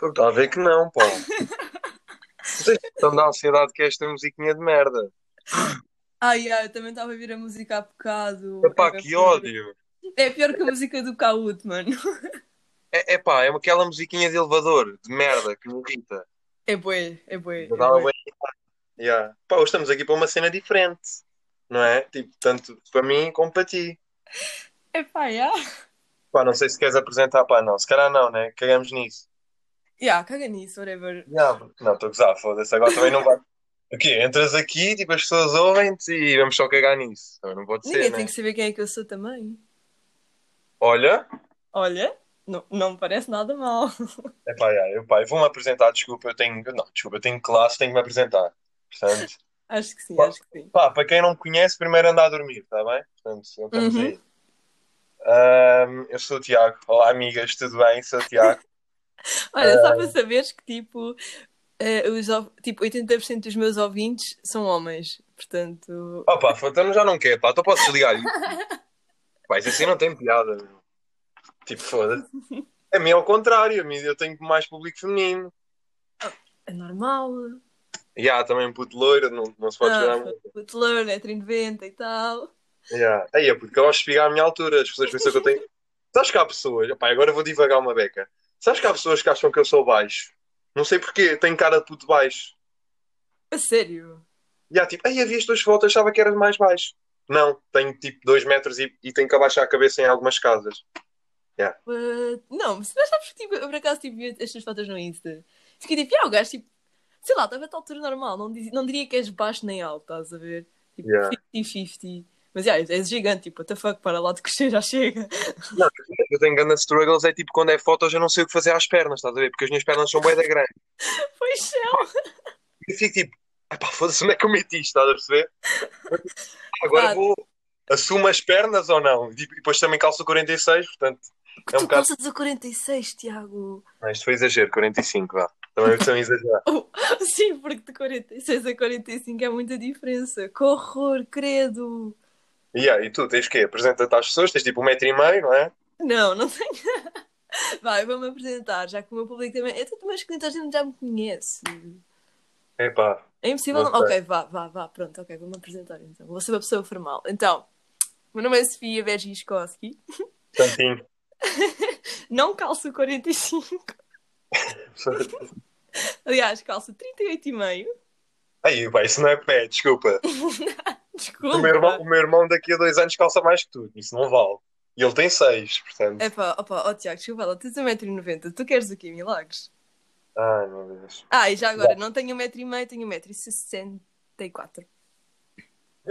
Pô, Está a ver que não, pô. Vocês estão da ansiedade que é esta musiquinha de merda. Ai, ai, eu também estava a ouvir a música há bocado. Epá, É que ódio. É pior que a música do Caúto, mano. É, é pá, é aquela musiquinha de elevador, de merda, que me irrita. É bué, é bué. É bué. bem. Yeah. Pá, hoje estamos aqui para uma cena diferente, não é? Tipo, tanto para mim como para ti. Epá, já. Pá, não sei se queres apresentar, pá, não. Se calhar não, né? Cagamos nisso. Já, caga nisso, whatever. Yeah. Não, estou a gozar, foda-se. Agora também não vai. Aqui, entras aqui, tipo, as pessoas ouvem-te e vamos só cagar nisso. Também não pode Ninguém ser, tem né? que saber quem é que eu sou também. Olha, Olha, não, não me parece nada mal. é pá, yeah, eu, pá, vou-me apresentar, desculpa, eu tenho. Não, desculpa, eu tenho classe, tenho que me apresentar. Portanto, Acho que sim, Pá. acho que sim. pá, para quem não me conhece, primeiro anda a dormir, está bem? Portanto, então estamos Uhum. aí. Ahm, eu sou o Tiago. Olá, amigas, tudo bem? Sou o Tiago. Olha, Ah. só para saberes que tipo, eh, os, tipo 80% dos meus ouvintes são homens. Portanto, Opa, então já não quer, pá, então posso. Pá, isso assim não tem piada, meu. Tipo, foda-se. A mim é ao contrário, a mim eu tenho mais público feminino. é normal. E há também puto loiro, não, não se pode Ah, esperar muito. o telor é 30 e tal. Yeah. Aí é porque eu de espigar à minha altura, as pessoas pensam que eu tenho. Sabes que há pessoas, opá, agora vou divagar uma beca. Sabes que há pessoas que acham que eu sou baixo? Não sei porquê, tenho cara de puto baixo. A sério. E há tipo, aí havia as tuas fotos, achava que eras mais baixo. Não, tenho tipo 2 metros e, e tenho que abaixar a cabeça em algumas casas. But- Não, mas sabes que tipo, eu por acaso tipo, vi estas fotos no Insta. Fiquei tipo, ah, o gajo tipo, sei lá, estava a altura normal. Não, diz- não diria que és baixo nem alto, estás a ver? Tipo, Yeah. 50-50. Mas yeah, és gigante, tipo, what the fuck, para lá de crescer, já chega. Não, eu tenho grandes struggles, é tipo quando é fotos eu não sei o que fazer às pernas, estás a ver? Porque as minhas pernas são bem da grande. Pois são. E fico tipo, pá, foda-se, onde é que eu meti isto, estás a perceber? Agora Ah. vou, assumo as pernas ou não? E depois também calço 46, portanto, Que É um tu bocado- calças a 46, Tiago. não, isto foi exagero, 45, vá. Também estou a exagerar. Oh, sim, porque de 46 a 45 é muita diferença. Que horror, credo. E aí, e tu tens o quê? Apresenta-te às pessoas, tens tipo um metro e meio, não é? Não, não tenho. Vai, vou-me apresentar, já que o meu público também. É tudo mais que muita gente já me conhece. Epá, É impossível. Não. Ok, vá, vá, vá, pronto, ok, vou-me apresentar então. Vou ser uma pessoa formal. Então, meu nome é Sofia Vergiskowski. tantinho. Não calço 45. Aliás, calço 38,5. Aí, pá, isso não é pé, desculpa. Desculpa. O meu, irmão, o meu irmão daqui a dois anos calça mais que tu, isso não vale. E ele tem seis, portanto. Epá, opa, ó Tiago, desculpa lá, tens 1,90m. Tu queres o quê, milagres? Ai, meu Deus. Ah, e já agora, não tenho 1,5m, tenho 1,64m.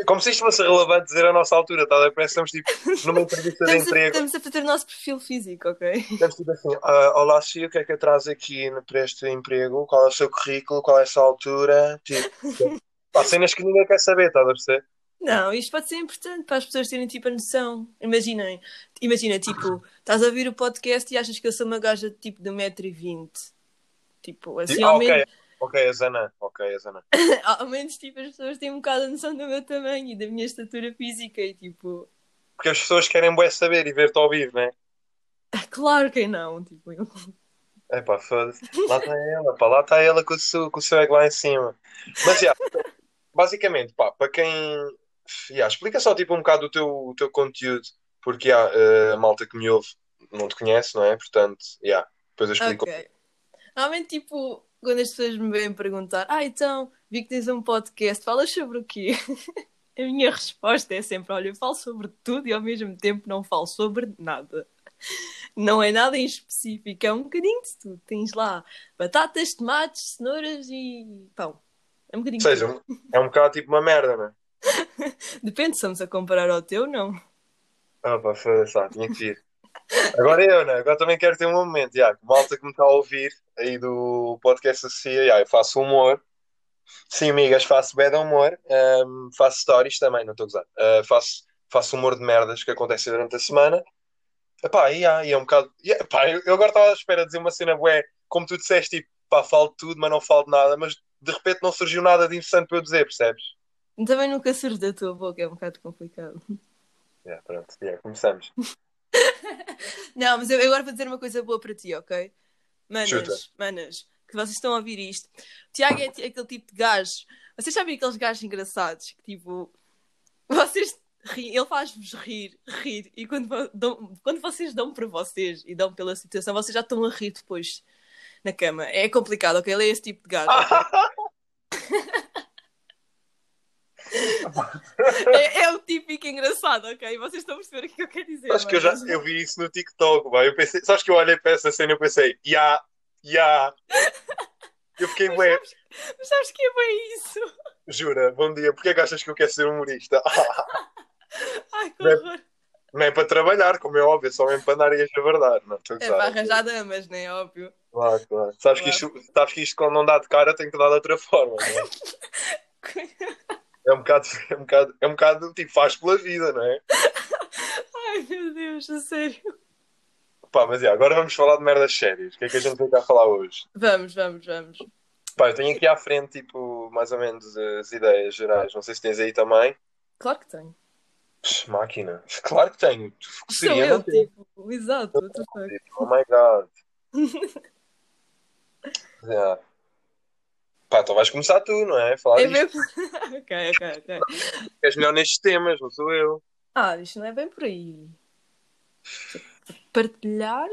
Como se isto fosse relevante dizer a nossa altura, tá? Parece que estamos tipo numa entrevista de a, emprego. estamos a fazer o nosso perfil físico, ok? Estamos tipo assim: "Ah, Olá, Cia, o que é que traz aqui para este emprego? Qual é o seu currículo? Qual é a sua altura? Tipo, pá, cenas que ninguém quer saber, estás a perceber? Não, isto pode ser importante para as pessoas terem tipo a noção. Imaginem, imagina, tipo, estás a ouvir o podcast e achas que eu sou uma gaja tipo de 1,20m. Tipo, assim, Ah, ao, ok, menos, ok, a Zana, ok, a Zana. ao menos tipo, as pessoas têm um bocado a noção do meu tamanho e da minha estatura física e tipo, Porque as pessoas querem bué saber e ver-te ao vivo, né? ah, claro que não, tipo, eu- É pá, foda-se. Lá está ela, pá, lá está ela com o seu, com o seu ego lá em cima. Mas, já, basicamente, pá, para quem. Já, explica só tipo um bocado o teu, o teu conteúdo, porque já, eh, a malta que me ouve não te conhece, não é? Portanto, já, depois eu explico. Ok. Normalmente, tipo, quando as pessoas me vêm perguntar, ah, então, vi que tens um podcast, falas sobre o quê? A minha resposta é sempre, olha, eu falo sobre tudo e ao mesmo tempo não falo sobre nada. Não é nada em específico, é um bocadinho de tudo. Tens lá batatas, tomates, cenouras e pão. É um bocadinho Ou de seja, é um bocado tipo uma merda, não é? Depende se estamos a comparar ao teu, não. Ah, pá, foda-se, ah, tinha que. Agora eu, né? Agora também quero ter um momento, já, malta que me está a ouvir aí do podcast Associa, eu faço humor. Sim, amigas, faço bad humor, ahm, faço stories também, não estou a gozar. Ah, faço, faço humor de merdas que acontecem durante a semana. Epá, e, há, e é um bocado. e, epá, eu, eu agora estava à espera de dizer uma cena bué, como tu disseste, tipo, pá, falo de tudo, mas não falo de nada, mas de repente não surgiu nada de interessante para eu dizer, percebes? Também nunca surge da tua boca, é um bocado complicado. Já, pronto, já, começamos. Não, mas eu agora vou dizer uma coisa boa para ti, ok? manas, Chuta. manas, que vocês estão a ouvir isto. O Tiago é aquele tipo de gajo. Vocês sabem aqueles gajos engraçados que tipo. Vocês riem, ele faz-vos rir, rir, e quando, dão- quando vocês dão para vocês e dão pela situação, vocês já estão a rir depois na cama. É complicado, ok? Ele é esse tipo de gajo. é, é o típico engraçado, ok? Vocês estão a perceber o que eu quero dizer. Acho que eu já mas- eu vi isso no TikTok, vai. Eu pensei, sabes que eu olhei para essa cena e eu pensei, ya, ya. Eu fiquei, ué, Mas sabes que é bem isso? jura, bom dia, porquê que achas que eu quero ser humorista? Ai, que é- horror. Não é para trabalhar, como é óbvio, é só mesmo para andar e a verdade, não É para arranjar damas, não é óbvio? Claro, claro. Sabes, Que isto, sabes que isto quando não dá de cara tem que dar de outra forma, não é? É um bocado, é um bocado, é um bocado tipo, faz pela vida, não é? Ai meu Deus, a sério. Pá, mas é, agora vamos falar de merdas sérias. O que é que a gente tem cá a falar hoje? Vamos, vamos, vamos. Pá, eu tenho aqui à frente, tipo, mais ou menos as ideias gerais. Não sei se tens aí também. Claro que tenho. Psh, Máquina. Claro que tenho. Sou eu, não tipo, exato. the fuck. Oh my god. Yeah. Pá, então vais começar tu, não é? Falar É mesmo? ok, ok, ok. És melhor nestes temas, não sou eu. Ah, isto não é bem por aí. Partilhar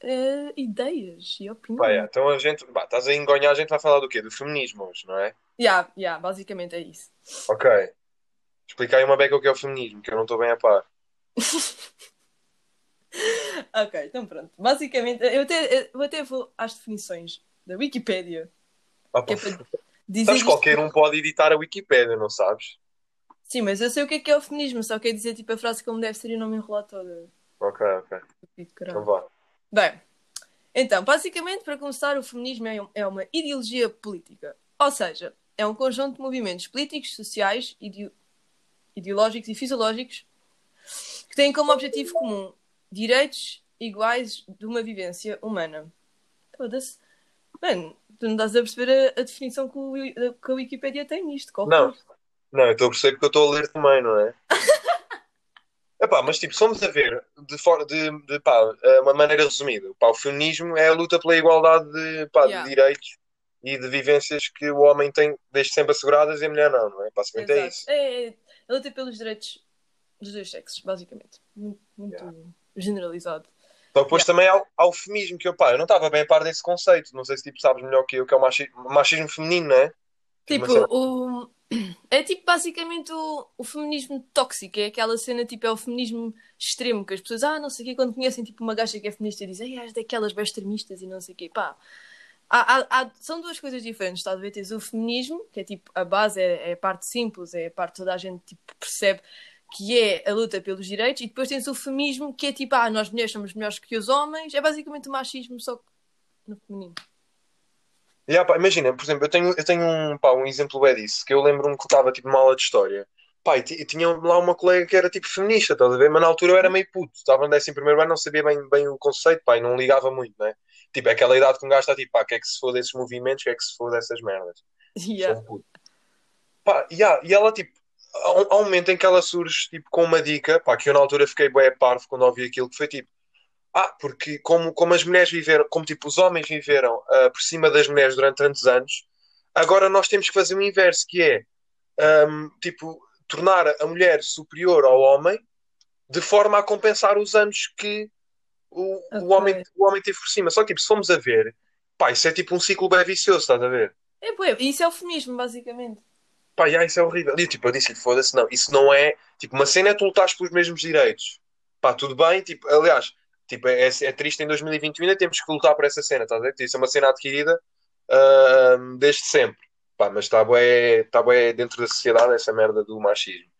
eh, ideias e opiniões. Pá, yeah, então a gente. Estás a engonhar, a gente vai falar do quê? Do feminismo hoje, não é? Yeah, yeah, basicamente é isso. Ok. Explica aí uma beca o que é o feminismo, que eu não estou bem a par. Ok, então pronto. Basicamente, eu até, eu até vou às definições da Wikipédia. Ah, pá, é dizer sabes, qualquer um pode editar a Wikipédia, não sabes? Sim, mas eu sei o que é que é o feminismo, só quer dizer tipo a frase como deve ser e não me enrolar toda. Ok, ok. Então vá. Bem, então, basicamente, para começar, o feminismo é é uma ideologia política. Ou seja, é um conjunto de movimentos políticos, sociais, ideo- ideológicos e fisiológicos que têm como objetivo comum direitos iguais de uma vivência humana. Foda-se. Mano, tu não estás a perceber a, a definição que, o, que a Wikipédia tem nisto. qual Não. foi? Não, eu estou a perceber porque eu estou a ler também, não é? Epá, mas tipo, se formos a ver de, for- de, de pá, eh, uma maneira resumida, pá, o feminismo é a luta pela igualdade de, pá, Yeah. de direitos e de vivências que o homem tem desde sempre asseguradas e a mulher não, não é? Basicamente é Exato. isso. É, é a luta pelos direitos dos dois sexos, basicamente. Muito, muito Yeah. generalizado. Só que depois também há, o- há o feminismo, que eu, pá, eu não estava bem a par desse conceito. Não sei se tipo, sabes melhor que eu, que é o machi- machismo feminino, não é? Tipo, cena- o... é tipo basicamente o, o feminismo tóxico, é aquela cena tipo, é o feminismo extremo, que as pessoas, ah, não sei o quê, quando conhecem tipo uma gaja que é feminista dizem, ai, és daquelas bem extremistas e não sei o quê, pá. Há, há- há- são duas coisas diferentes, está a ver? Tens o feminismo, que é tipo, a base é, é a parte simples, é a parte que toda a gente tipo, percebe que é a luta pelos direitos, e depois tens o feminismo, que é tipo, ah, nós mulheres somos melhores que os homens, é basicamente o machismo, só que no feminino. Yeah, pá, imagina, por exemplo, eu tenho, eu tenho um, pá, um exemplo bem disso, que eu lembro-me que estava tipo uma aula de história. Pá, e ti- tinha lá uma colega que era tipo feminista, estás a ver? Mas na altura eu era meio puto, estava no décimo primeiro ano, não sabia bem, bem o conceito, pá, e não ligava muito, né? Tipo, é aquela idade que um gajo está tipo, pá, que é que se for desses movimentos, que é que se for dessas merdas. Yeah. Sou um puto. Pá, yeah, e ela tipo, há um, um momento em que ela surge tipo com uma dica, pá, que eu na altura fiquei bué parvo quando ouvi aquilo, que foi tipo, ah, porque como, como as mulheres viveram, como tipo os homens viveram ah, por cima das mulheres durante tantos anos, agora nós temos que fazer o inverso, que é ahm, tipo, tornar a mulher superior ao homem de forma a compensar os anos que o, o, Ok. homem, o homem teve por cima. Só que tipo, se formos a ver, pá, isso é tipo um ciclo bem vicioso, estás a ver? É, bué, isso é o feminismo, basicamente. Pá, já, isso é horrível. E tipo, eu disse-lhe, foda-se, não, isso não é. Tipo, uma cena é tu lutares pelos mesmos direitos. Pá, tudo bem, tipo, aliás, tipo, é, é triste em 2021 ainda temos que lutar por essa cena, estás a ver? Isso é uma cena adquirida ahm, desde sempre. Pá, mas está bué, tá bué dentro da sociedade essa merda do machismo.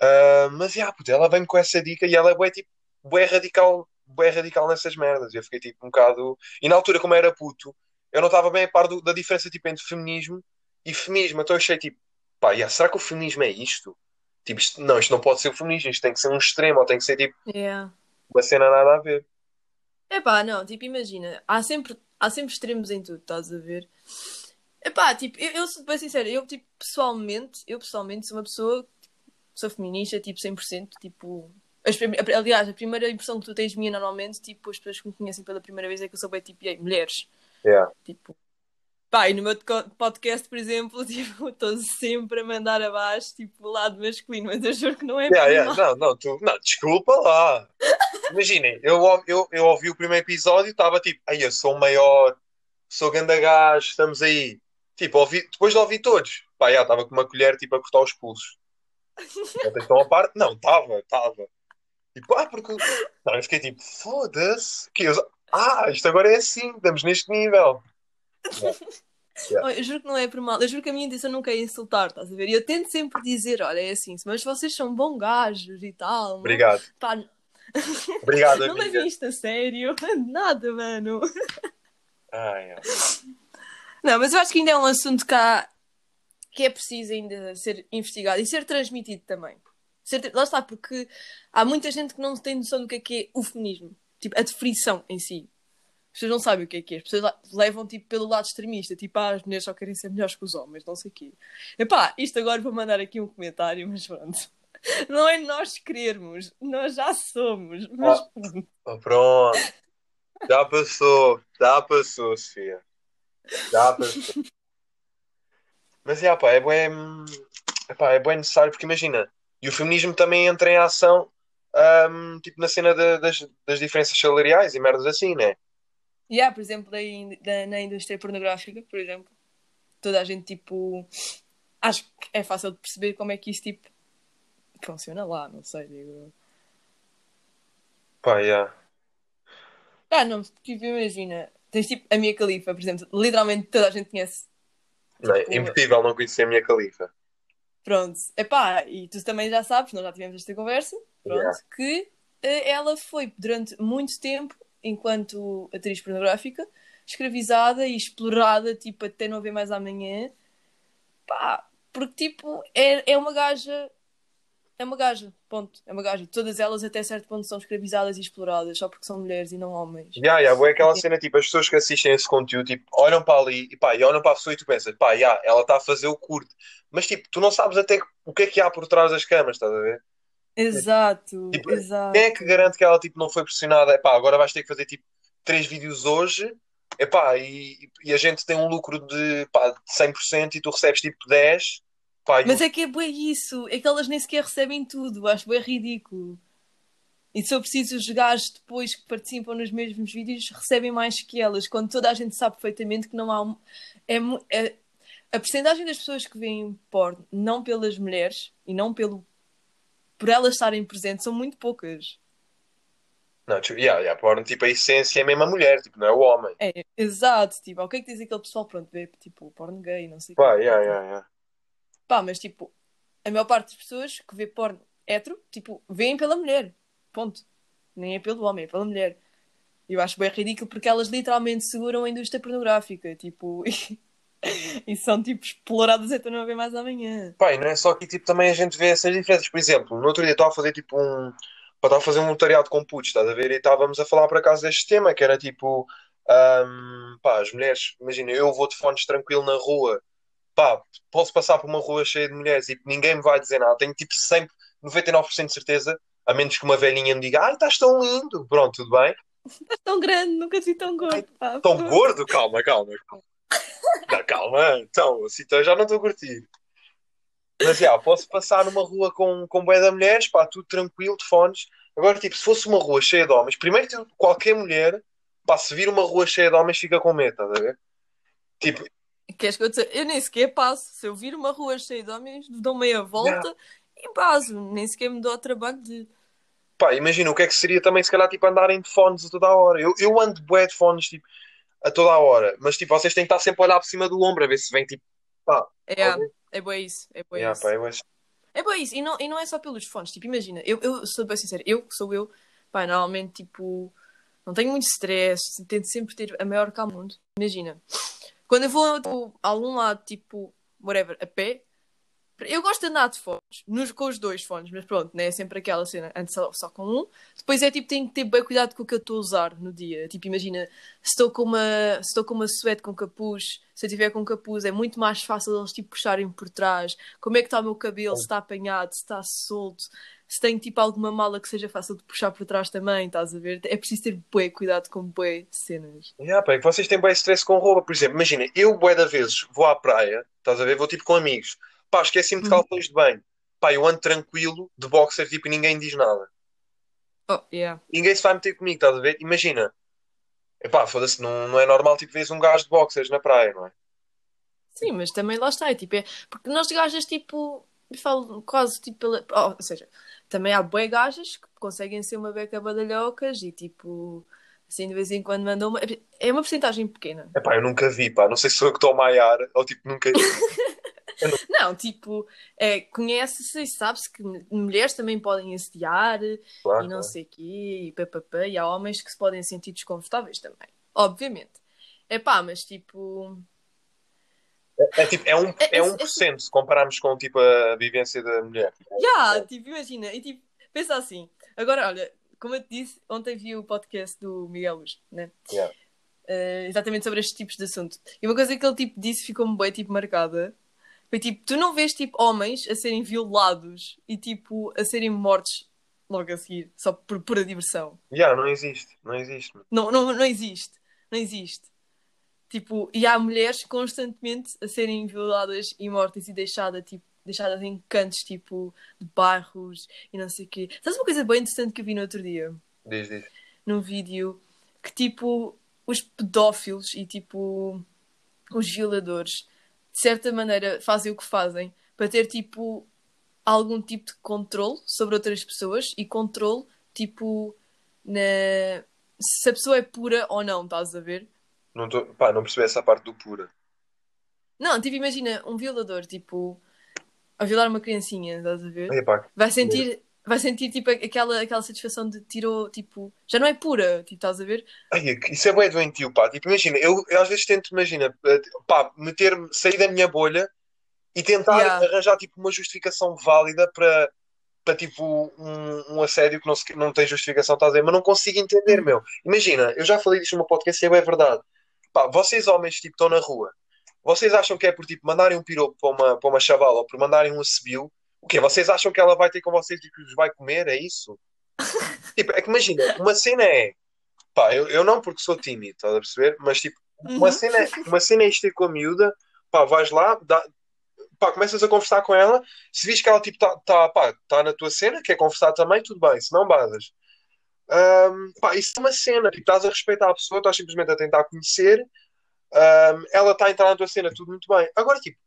Ah, mas, já, puta, ela vem com essa dica e ela é bué, tipo, bué radical, bué radical nessas merdas. Eu fiquei, tipo, um bocado... E na altura, como era puto, eu não estava bem a par do- da diferença, tipo, entre feminismo e feminismo. Então eu achei, tipo, pá, já, será que o feminismo é isto? Tipo, isto, não, isto não pode ser o feminismo, isto tem que ser um extremo, ou tem que ser, tipo, Yeah. uma cena nada a ver. Epá, não, tipo, imagina, há sempre, há sempre extremos em tudo, estás a ver? Epá, tipo, eu, eu sou bem sincera, eu, tipo, pessoalmente, eu pessoalmente sou uma pessoa, sou feminista, tipo, 100%, tipo, as Aliás, a primeira impressão que tu tens minha normalmente, tipo, as pessoas que me conhecem pela primeira vez é que eu sou bem tipo, "Ei, mulheres. Yeah. Tipo, pá, e no meu podcast, por exemplo, tipo, estou sempre a mandar abaixo, tipo, o lado masculino, mas eu juro que não é Yeah, yeah. Não, não, tu, não, desculpa lá. Imaginem, eu, eu, eu ouvi o primeiro episódio e estava tipo, ai, eu sou o maior, sou ganda gajo, estamos aí. Tipo, ouvi, depois de ouvir todos, pá, já estava com uma colher tipo a cortar os pulsos. Vocês estão a parte? Não, estava, estava. Tipo, ah, porque. Não, eu fiquei tipo, foda-se. Ah, isto agora é assim, estamos neste nível. Oh, eu juro que não é por mal. Eu juro que a minha intenção nunca é insultar, estás a ver? E eu tento sempre dizer, olha, é assim, mas vocês são bons gajos e tal. não- Obrigado, Pá, obrigado, não levem isto a sério. Nada, mano. Ai, ai. Não, mas eu acho que ainda é um assunto que, há- que é preciso ainda ser investigado e ser transmitido também. Ser- Lá está, porque há muita gente que não tem noção do que é que é o feminismo. Tipo, a definição em si. As pessoas não sabem o que é que é. As pessoas levam tipo, pelo lado extremista. Tipo, ah, as mulheres só querem ser melhores que os homens, não sei o quê. Epá, isto agora vou mandar aqui um comentário, mas pronto. Não é nós querermos, nós já somos. Mas Ah. pronto. Já passou, já passou, Sofia. Já passou. Mas é, pá, é bem, epá, é bem necessário porque imagina, e o feminismo também entra em ação, ahm, tipo na cena da- das, das diferenças salariais e merdas assim, né? E há, por exemplo, da, da- na indústria pornográfica, por exemplo, toda a gente, tipo, acho que é fácil de perceber como é que isso, tipo, funciona lá, não sei, digo. Pá, yeah. Ah, não, tipo, imagina, tens tipo a minha califa, por exemplo, literalmente toda a gente conhece. Não, é Tipo, impossível não conhecer a minha califa. Pronto, epá, e tu também já sabes, nós já tivemos esta conversa, pronto, Yeah. que eh, ela foi durante muito tempo, enquanto atriz pornográfica, escravizada e explorada, tipo, até não haver mais amanhã, pá, porque tipo, é, é uma gaja, é uma gaja, ponto, é uma gaja. Todas elas até certo ponto são escravizadas e exploradas, só porque são mulheres e não homens. Yeah, yeah, é aquela cena, tipo, as pessoas que assistem esse conteúdo, tipo, olham para ali e pá, e olham para a pessoa e tu pensas, pá, yeah, ela está a fazer o curto. Mas tipo, tu não sabes até o que é que há por trás das câmaras, estás a ver? Exato, Tipo, exato. Quem é que garante que ela tipo, não foi pressionada? Epá, agora vais ter que fazer tipo três vídeos hoje epá, e, e a gente tem um lucro de, pá, de 100% e tu recebes tipo 10. Pá, Mas o- é que é bem isso, é que elas nem sequer recebem tudo, acho bem ridículo. E se eu preciso, os gajos depois que participam nos mesmos vídeos recebem mais que elas, quando toda a gente sabe perfeitamente que não há. um- É, é- a percentagem das pessoas que veem porno, não pelas mulheres e não pelo por elas estarem presentes, são muito poucas. Não, tipo, yeah, yeah, porno, tipo, a essência é mesmo a mulher, tipo, não é o homem. É, exato, tipo, o que é que diz aquele pessoal, pronto, vê tipo porno gay, não sei o Pá, quê. yeah, yeah, yeah. Pá, mas tipo, a maior parte das pessoas que vê porno hétero, tipo, veem pela mulher. Ponto. Nem é pelo homem, é pela mulher. Eu acho bem ridículo porque elas literalmente seguram a indústria pornográfica, tipo, e, são tipo exploradas até não haver mais amanhã. E não é só que tipo, também a gente vê essas diferenças. Por exemplo, no outro dia estava a fazer tipo um. Estava a fazer um voluntariado com putos, estás a ver? E estávamos a falar por acaso deste tema, que era tipo. ahm, pá, as mulheres, imagina, eu vou de fones tranquilo na rua, pá, posso passar por uma rua cheia de mulheres e ninguém me vai dizer nada. Tenho tipo sempre 99% de certeza, a menos que uma velhinha me diga, ai, estás tão lindo. Pronto, tudo bem. Estás tão grande, nunca te vi tão gordo. pá. Tão gordo? Calma, calma, calma. Não, calma, então, assim então já não estou a curtir. Mas já, posso passar numa rua com, com bué de mulheres, pá, tudo tranquilo, de fones. Agora, tipo, se fosse uma rua cheia de homens, primeiro qualquer mulher, pá, se vir uma rua cheia de homens, fica com medo, estás a ver? Tipo, Queres que eu te... Eu nem sequer passo. Se eu vir uma rua cheia de homens, dou meia volta e passo. Nem sequer me dou ao trabalho de. pá, imagina o que é que seria também, se calhar, tipo, andarem de fones a toda a hora. Eu, eu ando bué de fones, tipo, a toda a hora. Mas, tipo, vocês têm que estar sempre a olhar por cima do ombro, a ver se vem, tipo, pá, É, alguém- é bom isso. É bom Yeah, isso. pá, eu acho- É bom isso, e não, e não é só pelos fones, tipo, imagina, eu, eu sou bem sincera, eu que sou eu, pá, normalmente, tipo, não tenho muito stress, tento sempre ter a maior calma do mundo. Imagina, quando eu vou tipo, a algum lado, tipo, whatever, a pé, Eu gosto de andar de fones, nos, com os dois fones, mas pronto, né? é sempre aquela cena, antes só, com um. Depois é tipo, tenho que ter bem cuidado com o que eu estou a usar no dia. Tipo, imagina, se estou com uma, se estou com uma suéte com capuz, se eu tiver com capuz, é muito mais fácil eles tipo puxarem por trás. Como é que está o meu cabelo, se está apanhado, se está solto, se tenho tipo alguma mala que seja fácil de puxar por trás também, estás a ver? É preciso ter bué cuidado com bué cenas. Yeah, pá, é vocês têm bem stress com roupa, por exemplo, imagina, eu bué da vezes vou à praia, estás a ver, vou tipo com amigos, pá, esqueci-me de Uhum. calções de banho, pá, eu ando tranquilo, de boxer, tipo, e ninguém diz nada. Oh, yeah. Ninguém se vai meter comigo, estás a ver? Imagina, epá, foda-se, não, não é normal, tipo, vês um gajo de boxers na praia, não é? Sim, mas também lá está, é, tipo, é, porque nós gajas, tipo, eu falo quase tipo, pela, oh, ou seja, também há bué gajas que conseguem ser uma beca badalhocas e tipo, assim de vez em quando mandam uma, é uma porcentagem pequena. Epá, eu nunca vi, pá, não sei se sou eu que estou a maiar, ou tipo, nunca vi. Não, tipo, é, conhece-se e sabe-se que mulheres também podem assediar Claro, e não claro. sei o quê, e papapá, e há homens que se podem sentir desconfortáveis também, obviamente. É pá, mas tipo, É, tipo, é um, É- é é- 1% se compararmos com tipo a vivência da mulher. Já, tipo, imagina, e tipo, pensa assim. Agora, olha, como eu te disse, ontem vi o podcast do Miguel Luz, né? Yeah. Eh, exatamente sobre estes tipos de assunto. E uma coisa que ele tipo disse ficou-me bem tipo marcada. Foi tipo, tu não vês tipo homens a serem violados e tipo a serem mortos logo a seguir, só por pura diversão. Já, não existe, não existe. Não, não, não existe. Não existe. Tipo, e há mulheres constantemente a serem violadas e mortas e deixadas, tipo, deixadas em cantos, tipo, de bairros e não sei o quê. Sabes uma coisa bem interessante que eu vi no outro dia? Diz, diz. Num vídeo que, tipo, os pedófilos e, tipo, os violadores, de certa maneira, fazem o que fazem para ter, tipo, algum tipo de controle sobre outras pessoas e controle, tipo, na... se a pessoa é pura ou não, estás a ver? Não, tô, pá, não percebi essa parte do pura. Não, tipo, imagina um violador, tipo, a violar uma criancinha, estás a ver? Ai, pá, Vai sentir, vai sentir tipo, aquela, aquela satisfação de tirou, tipo, já não é pura, tipo, estás a ver? ai, isso é bem doentio, pá. Tipo, imagina, eu, eu às vezes tento, imagina, eh, pá, meter-me, sair da minha bolha e tentar Yeah. arranjar tipo uma justificação válida para para tipo um, um assédio que não, se- não tem justificação, estás a ver? Mas não consigo entender, meu. Imagina, eu já falei disto meu podcast e é verdade. Pá, vocês homens tipo estão na rua, vocês acham que é por tipo mandarem um piropo para uma, para uma chavala ou por mandarem um assobio? O quê? Vocês acham que ela vai ter com vocês e que os vai comer? É isso? tipo, é que imagina, uma cena é pá, eu, eu não porque sou tímido, estás a perceber? Mas tipo, uma Uhum. cena, uma cena é isto ter com a miúda, pá, vais lá, dá, pá, começas a conversar com ela, se vis que ela tipo tá, tá, pá, tá na tua cena, quer conversar também, tudo bem, se não basas. Ahm, pá, isso é uma cena, tipo, estás a respeitar a pessoa, estás simplesmente a tentar conhecer, ahm, ela está a entrar na tua cena, tudo muito bem. Agora, tipo,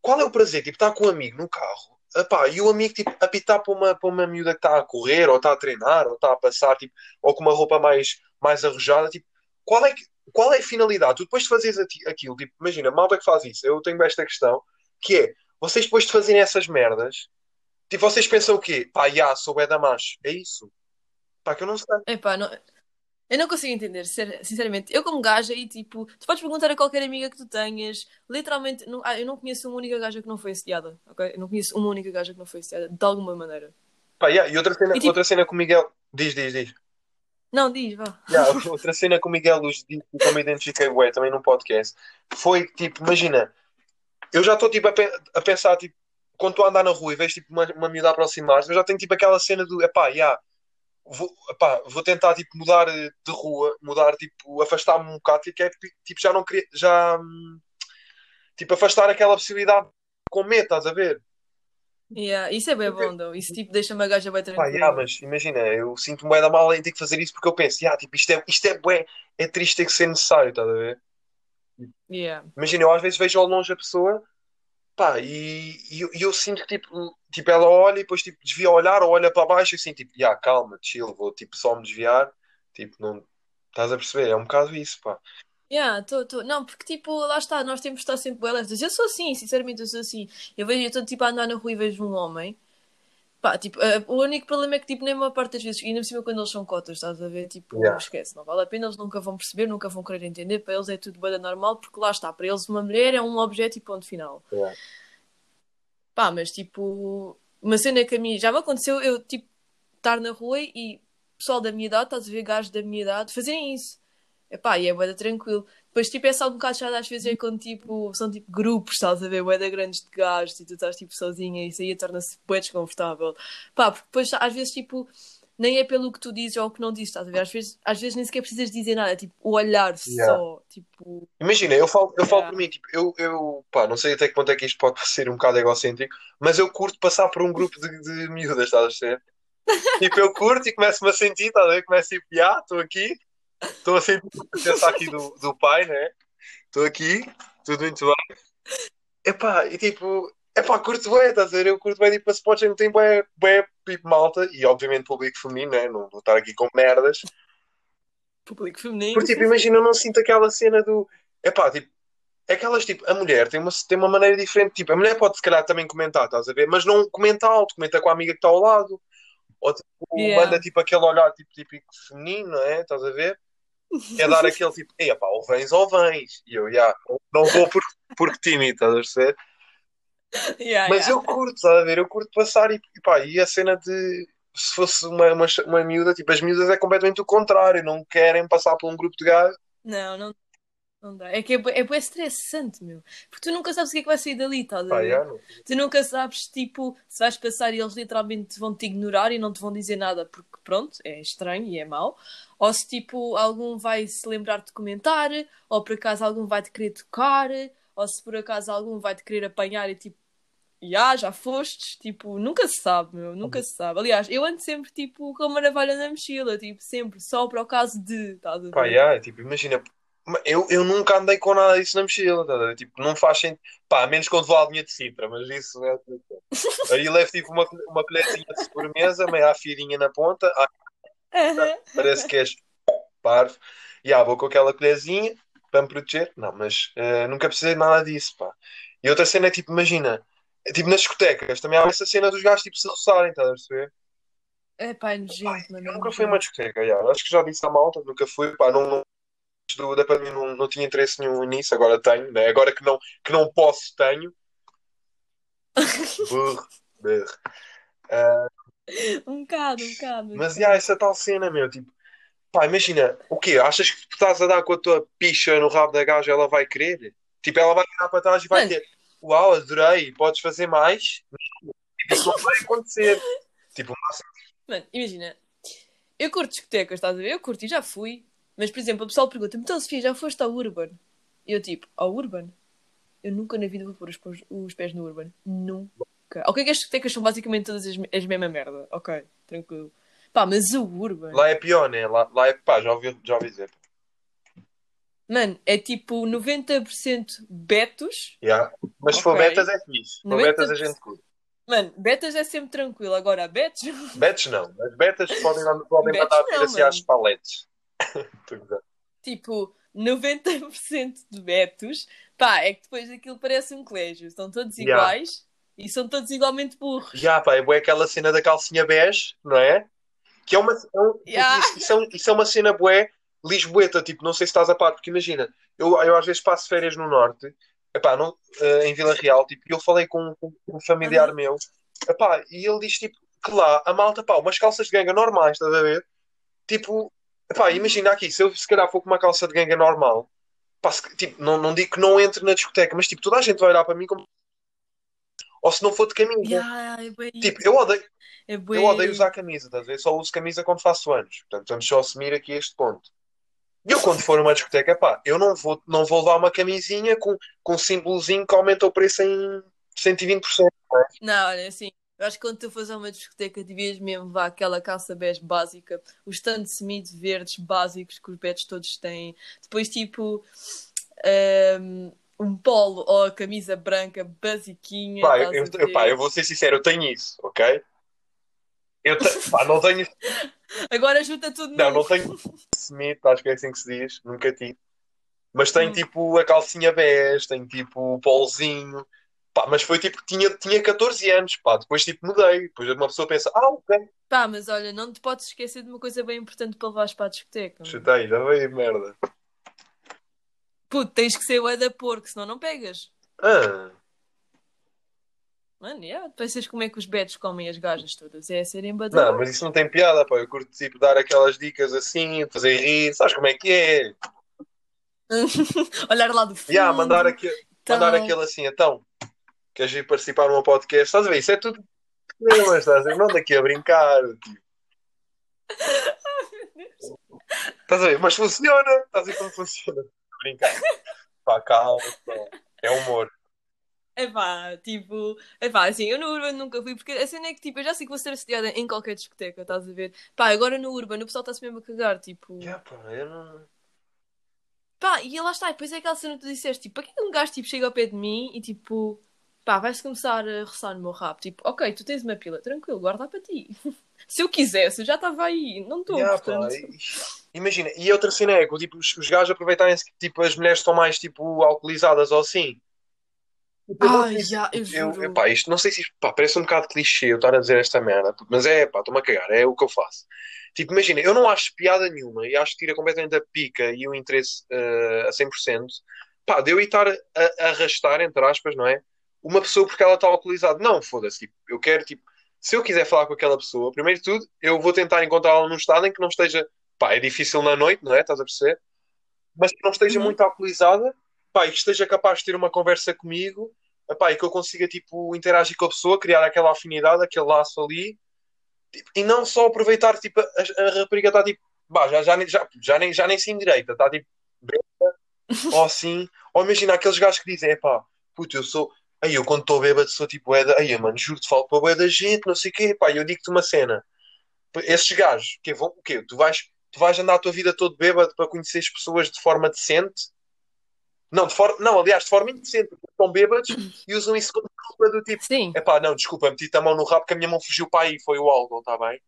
qual é o prazer? Tipo, estar com um amigo no carro, ah, pá, e o amigo, tipo, apitar para uma, para uma miúda que está a correr, ou está a treinar, ou está a passar, tipo, ou com uma roupa mais, mais arrojada, tipo, qual é, que- qual é a finalidade? Tu depois de fazeres aquilo, tipo, imagina, malta que faz isso, eu tenho esta questão, que é, vocês depois de fazerem essas merdas, tipo, vocês pensam o quê? Pá, já, sou bué da macho. É isso? Pá, que eu não sei. Epá, não... Eu não consigo entender, sinceramente. Eu, como gaja, e tipo, tu podes perguntar a qualquer amiga que tu tenhas, literalmente, não... ah, eu não conheço uma única gaja que não foi assediada, ok? Eu não conheço uma única gaja que não foi assediada, de alguma maneira. Pá, já, e outra cena, E, tipo- outra cena com o Miguel. Diz, diz, diz. Não, diz, vá. Já, outra cena com o Miguel Luz, que eu me identifiquei bué, também num podcast, foi tipo, imagina, eu já estou tipo a, pe- a pensar, tipo, quando a andar na rua e vejo tipo uma, uma miúda aproximar-se, eu já tenho tipo aquela cena do, epá, já, vou, epá, vou tentar tipo mudar de rua, mudar, tipo, afastar-me um bocado, que é tipo, já não queria, já, hum, tipo, afastar aquela possibilidade com medo, estás a ver? Yeah, isso é bem bom, though. Isso tipo, deixa uma gaja bem tranquila. yeah, mas imagina, eu sinto-me bué da mal em ter que fazer isso porque eu penso, yeah, tipo, isto é, isto é bué, é triste ter que ser necessário, estás a ver? Yeah. Imagina, eu às vezes vejo ao longe a pessoa, pá, e, e e eu sinto que tipo, tipo, ela olha e depois tipo, desvia o olhar olha para baixo e assim, tipo, yeah, calma, chill, vou tipo só me desviar, tipo, não estás a perceber? É um bocado isso, pá. Yeah, tô, tô. Não, porque tipo, lá está, nós temos de estar sempre leves. Eu sou assim, sinceramente, eu sou assim. Eu vejo, eu estou tipo a andar na rua e vejo um homem. Pá, tipo, eh, o único problema é que, tipo, nem a maior parte das vezes, ainda por cima quando eles são cotas, estás a ver? Tipo, Yeah. esquece, não vale a pena, eles nunca vão perceber, nunca vão querer entender. Para eles é tudo bem normal, porque lá está, para eles uma mulher é um objeto e ponto final. Yeah. Pá, mas tipo, uma cena que a mim já me aconteceu eu, tipo, estar na rua e pessoal da minha idade, estás a ver gajos da minha idade, fazerem isso. Epá, e é bué tranquilo. Depois, tipo, é só um bocado chato às vezes é quando, tipo, são, tipo, grupos, estás a ver, bué grandes de gajos e tu estás, tipo, sozinha e isso aí torna-se bué desconfortável. Pá, porque depois, às vezes, tipo, nem é pelo que tu dizes ou o que não dizes, estás a ver? Às vezes, às vezes nem sequer precisas dizer nada, tipo o olhar Yeah. só, tipo, Imagina, eu falo, eu falo Yeah. por mim, tipo, eu, eu, pá, não sei até que ponto é que isto pode ser um bocado egocêntrico, mas eu curto passar por um grupo de, de miúdas, estás a ver? Tipo, eu curto e começo-me a sentir, estás a ver? Começo tipo, já, estou aqui, estou a sentir a presença aqui do, do pai, né? Estou aqui, tudo muito bem. Epá, e tipo, epá, curto bem, estás a ver? Eu curto bem, tipo, a spots não tem bem, bem, tipo, malta, e obviamente público feminino, né? Não vou estar aqui com merdas. público feminino. Porque, tipo, imagina, eu não sinto aquela cena do. Epá, tipo, é aquelas, tipo, a mulher tem uma, tem uma maneira diferente. Tipo, a mulher pode, se calhar, também comentar, estás a ver? Mas não comenta alto, comenta com a amiga que está ao lado. Ou, tipo, Yeah. manda, tipo, aquele olhar, tipo, típico feminino, não é? Estás a ver? É dar aquele, tipo, ei, pá, ou vens ou vens. E eu, já, não vou por, porque tímido, estás a perceber? Yeah, Mas yeah. eu curto, estás a ver? Eu curto passar e, e pá, e a cena de. Se fosse uma, uma, uma miúda, tipo, as miúdas é completamente o contrário, não querem passar por um grupo de gajos. Não, não, não dá. É que é, é bué estressante, meu. Porque tu nunca sabes o que é que vai sair dali, estás a Pá, ver? Tu nunca sabes, tipo, se vais passar e eles literalmente vão te ignorar e não te vão dizer nada porque, pronto, é estranho e é mau. Ou se, tipo, algum vai se lembrar de comentar, ou por acaso algum vai te querer tocar, ou se por acaso algum vai te querer apanhar e, tipo, já, já fostes. Tipo, nunca se sabe, meu, nunca se sabe. Aliás, eu ando sempre, tipo, com uma navalha na mochila, tipo, sempre, só para o caso de, estás a Pá, ver? já, tipo, imagina, eu, eu nunca andei com nada disso na mochila, tá a? Tipo, não faz sentido. Pá, a menos quando vou à linha de Sintra, mas isso é. Aí levo tipo uma, uma colherzinha de sobremesa, meio à firinha na ponta, ah, Aham. parece que és parvo, e ah, vou com aquela colherzinha para me proteger. Não, mas eh, nunca precisei de nada disso, pá. E outra cena é tipo, imagina, é, tipo nas discotecas, também há essa cena dos gajos tipo se roçarem, estás a perceber? É pá, nojento, mano. é nunca fui a uma discoteca, já. Acho que já disse à malta, nunca fui, pá, não, não, do- da pandemia não, não tinha interesse nenhum nisso, agora tenho, né? Agora que não, que não posso, tenho. Burro, burro. Ah, Um bocado, um bocado. mas já, essa tal cena, meu, tipo, pá, imagina, o quê? Achas que tu estás a dar com a tua picha no rabo da gaja, ela vai querer? Tipo, ela vai virar para trás e vai ter, uau, adorei, podes fazer mais? Isso não vai acontecer. Tipo, Mano, imagina, eu curto discotecas, estás a ver? Eu curto e já fui. Mas, por exemplo, o pessoal pergunta-me, então, Sofia, já foste ao Urban? E eu, tipo, ao Urban? Eu nunca na vida vou pôr os, pés- os pés no Urban. Nunca. Ok, que as discotecas são basicamente todas as, as mesma merda. Ok, tranquilo. Pá, mas o Urban, lá é pior, né? Lá, lá é, pá, já ouvi, já ouvi dizer. mano, é tipo 90% betos. Já. Mas se for betas é fixe. Se for 90%. betas a gente curte. Mano, betas é sempre tranquilo. Agora, betos, Betas não, mas betas podem, podem Betas mandar não, assim às paletes. Tipo, 90% de betos, pá, é que depois aquilo parece um colégio. São todos Yeah. iguais e são todos igualmente burros. Já, pá, é bué aquela cena da calcinha bege, não é? Que é uma. é um- Yeah. isso, isso é um- isso é uma cena bué lisboeta, tipo, não sei se estás a par, porque imagina, eu, eu às vezes passo férias no norte, epá, não, eh, em Vila Real, tipo, e eu falei com, com um familiar Uhum. meu, epá, e ele diz, tipo, que lá, a malta, pá, umas calças de ganga normais, estás a ver? Tipo, epá, imagina aqui, se eu se calhar for com uma calça de ganga normal, pá, se- tipo, não, não digo que não entre na discoteca, mas tipo, toda a gente vai olhar para mim como. Ou se não for de camisa. Yeah, é bué Tipo, eu odeio, É bué- eu odeio usar camisa, estás a ver? Só uso camisa quando faço anos. Portanto, vamos só assumir aqui este ponto. E eu, quando for a uma discoteca, pá, eu não vou, não vou levar uma camisinha com, com um símbolozinho que aumenta o preço em 120%. Não, olha, assim, eu acho que quando tu fores a uma discoteca devias mesmo levar aquela calça bege básica, os Stan Smith verdes básicos que os betos todos têm. Depois, tipo, um, um polo ou a camisa branca basiquinha. Pá, eu, eu- pá, eu vou ser sincero, eu tenho isso, ok? Eu te- pá, não tenho. Agora junta tudo Não, num. não tenho Smith, acho que é assim que se diz, nunca tive. Mas tenho Hum. tipo a calcinha bege, tenho tipo o polzinho. Pá, mas foi tipo, tinha, tinha 14 anos, pá, depois tipo mudei. Depois uma pessoa pensa, ah, ok, Pá, mas olha, não te podes esquecer de uma coisa bem importante para levares para a discoteca. chutei, já veio merda. Puto, tens que ser o da porco, senão não pegas. Ah, Mano, yeah, pensas como é que os betos comem as gajas todas? É serem badaladas. Não, mas isso não tem piada, pá. Eu curto tipo dar aquelas dicas assim, fazer rir, sabes como é que é? Olhar lá do fundo. Yeah, mandar, aqui, mandar aquele assim, então, queres ir participar num podcast? Estás a ver? Isso é tudo. Não, estás a ver? Não daqui a brincar. Tipo. Estás a ver? Mas funciona. Estás a ver como funciona? Brincar. Pá, calma. pá. É humor. É pá, tipo, é pá, assim, eu no Urban nunca fui, porque a cena é que, tipo, eu já sei que vou ser assediada em qualquer discoteca, estás a ver? Pá, agora no Urban o pessoal está-se mesmo a cagar, tipo, Yeah, pá, eu não... pá, e lá está, e depois é aquela cena que tu disseste, tipo, para que um gajo, tipo, chega ao pé de mim e, tipo, pá, vai-se começar a roçar no meu rabo, tipo, ok, tu tens uma pila, tranquilo, guarda para ti. Se eu quisesse, eu já estava aí, não estou, Yeah, pá, portanto. e- Imagina, e outra cena é que tipo, os, os gajos aproveitarem-se que tipo, as mulheres estão mais tipo, alcoolizadas ou assim. Tipo, eu já, eu eu, juro. epá, isto não sei se isto pá, parece um bocado clichê eu estar a dizer esta merda, mas é, pá, estou-me a cagar, é o que eu faço. Tipo, imagina, eu não acho piada nenhuma e acho que tira completamente a pica e o interesse eh, a 100%, pá, de eu ir estar a, a arrastar, entre aspas, não é? Uma pessoa porque ela está alcoolizada. Não, foda-se, tipo, eu quero, tipo, se eu quiser falar com aquela pessoa, primeiro de tudo, eu vou tentar encontrá-la num estado em que não esteja, pá, é difícil na noite, não é? Estás a perceber? Mas que não esteja Uhum. muito alcoolizada, pá, e que esteja capaz de ter uma conversa comigo, epá, e que eu consiga, tipo, interagir com a pessoa, criar aquela afinidade, aquele laço ali, tipo, e não só aproveitar, tipo, a, a rapariga está, tipo, bah, já, já, nem- já, já, nem, já nem se endireita, está, tipo, bêbada, ou assim, ou imagina aqueles gajos que dizem, epá, puto, eu sou, aí eu quando estou bêbado sou, tipo, é da, aí, mano, juro-te, falo para bué da gente, não sei o quê, pá, eu digo-te uma cena, esses gajos, que vão, o quê? Tu vais, tu vais andar a tua vida todo bêbado para conhecer as pessoas de forma decente? Não, de forma, não, aliás, de forma indecente, porque estão bêbados e usam isso como desculpa do tipo, Sim, epá, não, desculpa, meti-te a mão no rabo que a minha mão fugiu para aí, foi o álcool, está bem?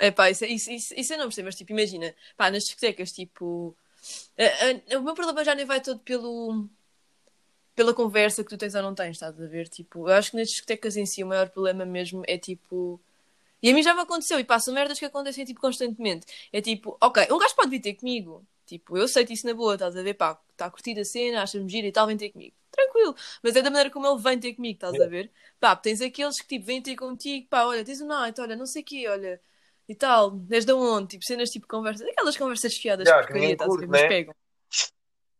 é pá, isso, isso, isso, isso eu não percebo, mas tipo, imagina, pá, nas discotecas, tipo, a- a- o meu problema já nem vai todo pelo, pela conversa que tu tens ou não tens, estás a ver? Tipo, eu acho que nas discotecas em si o maior problema mesmo é tipo. E a mim já me aconteceu, e passam merdas que acontecem tipo constantemente. É tipo, ok, um gajo pode vir ter comigo. Tipo, eu aceito isso na boa, estás a ver? Pá, está a curtir a cena, achas-me gira e tal, vem ter comigo. Tranquilo, mas é da maneira como ele vem ter comigo, estás a ver? Pá, tens aqueles que tipo, vêm ter contigo, pá, olha, tens um night, olha, não sei o quê, olha, e tal, és de onde? Tipo, cenas tipo conversas, aquelas conversas fiadas de que ninguém estás a ver? curte, Mas né? pegam.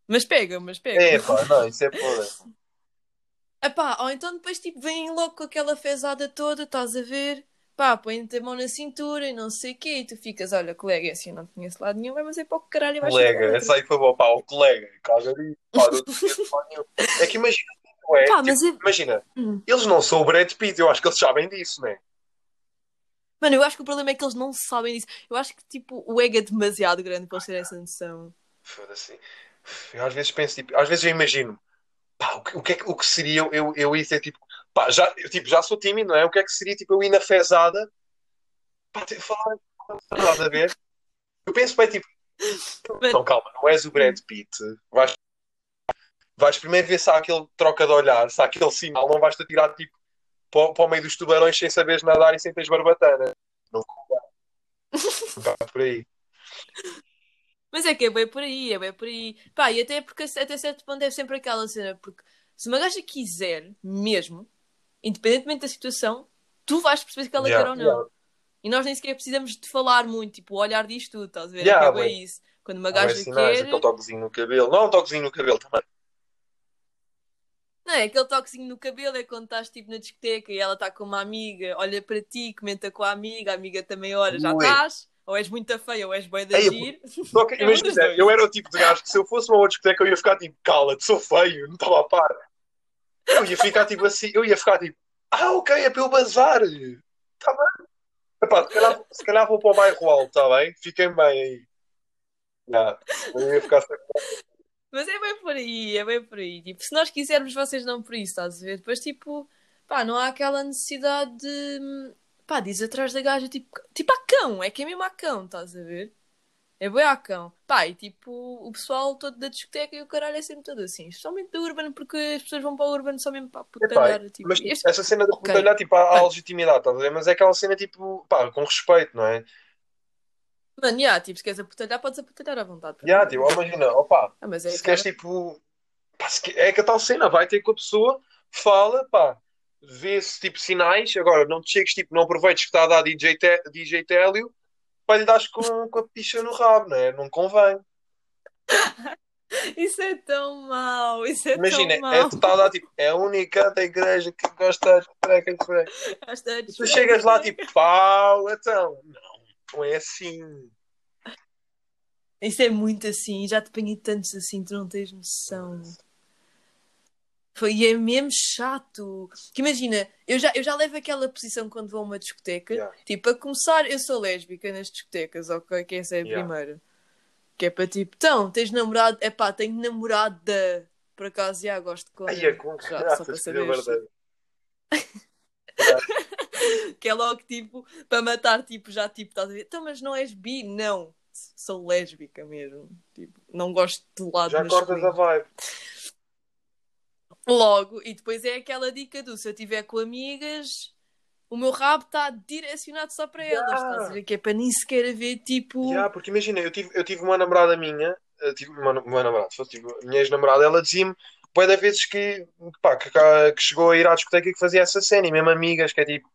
Mas pegam, mas pegam. É, pá, não, isso é podre. Epá, ou então depois tipo vêm logo com aquela fezada toda, estás a ver? Pá, põem-te a mão na cintura e não sei o quê, e tu ficas, olha, colega, assim eu não conheço lado nenhum, vai mas é para o caralho e vais Colega, essa aí foi bom, pá, o colega, caga ali, pá, não conheço nenhum. É que imagina, não é? Pá, Tipo, mas é... imagina, Hum. eles não são o Brad Pitt, eu acho que eles sabem disso, né? Mano, eu acho que o problema é que eles não sabem disso. Eu acho que tipo o ego é demasiado grande para eles terem essa noção. Foda-se. Eu às vezes penso, tipo, às vezes eu imagino, pá, o que, o que, é o que seria eu, eu ir ter, tipo, pá, já, eu, tipo, já sou tímido, não é? O que é que seria, tipo, eu ir na fezada, pá, ter, falar, estás a ver? Eu penso, bem, tipo, não, calma, não és o Brad Pitt, vais, vais primeiro ver se há aquele troca de olhar, se há aquele sinal, não vais-te atirar, tipo, para, o- para o meio dos tubarões sem saberes nadar e sem teres barbatana. Não, não vai por aí. Mas é que é bem por aí, é bem por aí. Pá, e até porque até certo ponto é sempre aquela cena, porque se uma gaja quiser mesmo, independentemente da situação, tu vais perceber se ela Yeah, quer ou não. yeah. E nós nem sequer precisamos de falar muito, tipo, o olhar disto tudo, estás a ver? Yeah, é que é bem. isso. Quando uma gaja sinais, quer. aquele toquezinho no cabelo. Não, um toquezinho no cabelo também. Não, é aquele toquezinho no cabelo é quando estás tipo na discoteca e ela está com uma amiga, olha para ti, comenta com a amiga, a amiga também olha, já Ui. estás, ou és muito feia ou és bem de agir. É imagina, dois. eu era o tipo de gajo que se eu fosse uma outra discoteca eu ia ficar tipo, cala-te, sou feio, não estava a par. Eu ia ficar tipo assim, eu ia ficar tipo, ah, ok, é para eu bazar. Está bem. Epá, se, calhar, se calhar vou para o bairro alto, está bem? Fiquem bem aí. Já. Eu ia ficar sempre. Mas é bem por aí, é bem por aí. Tipo, se nós quisermos, vocês não por isso, estás a ver? Depois, tipo, pá, não há aquela necessidade de, pá, diz atrás da gaja, tipo, tipo a cão, é que é mesmo a cão, estás a ver? É bem a cão. Pá, e tipo, o pessoal todo da discoteca e o caralho é sempre todo assim. Especialmente do Urban, porque as pessoas vão para o Urban só mesmo para Epá, putalhar. Tipo, mas este- essa cena de Ok. putalhar, tipo, há, legitimidade, estás a ver? Mas é aquela cena, tipo, pá, com respeito, não é? Mano, yeah, tipo, se queres aputalhar, podes aputalhar à vontade. Já, mim. tipo, imagina, opá, Ah, é se aquela- queres tipo. pá, se que- é que a tal cena, vai ter com a pessoa, fala, pá. Vê-se tipo sinais. Agora, não te chegues, tipo, não aproveites que está a dar DJ, te, DJ Télio para lhe dar com, com a picha no rabo, não é? Não convém. Isso é tão mau, isso é Imagina, tão mau. é total tipo, é a única da igreja que gosta de freca de freca. Gosta de Tu chegas lá tipo, pau, então. Não, não é assim. Isso é muito assim, já te apanhei tantos assim, tu não tens noção. Foi, e é mesmo chato. Que imagina, eu já, eu já levo aquela posição quando vou a uma discoteca. Yeah. Tipo, a começar, eu sou lésbica nas discotecas, ok? Que essa é a Yeah. primeira. Que é para tipo, então, tens namorado? É pá, tenho namorada. Por acaso, já gosto de Ai, é com Já, só graças, para que saber. verdadeiro. Que é logo tipo, para matar, tipo, já tipo, estás a ver? Então, mas não és bi? Não. Sou lésbica mesmo. Tipo, não gosto do lado Já cortas a vibe. Logo, e depois é aquela dica do se eu estiver com amigas, o meu rabo está direcionado só para elas, Yeah. estás a ver? Que é para nem sequer haver tipo. Yeah, porque imagina, eu tive, eu tive uma namorada minha, eu tive uma, uma namorada, só tive, a minha ex-namorada, ela dizia-me bué de vezes que, pá, que, que chegou a ir à discoteca e que fazia essa cena, e mesmo amigas, que é tipo,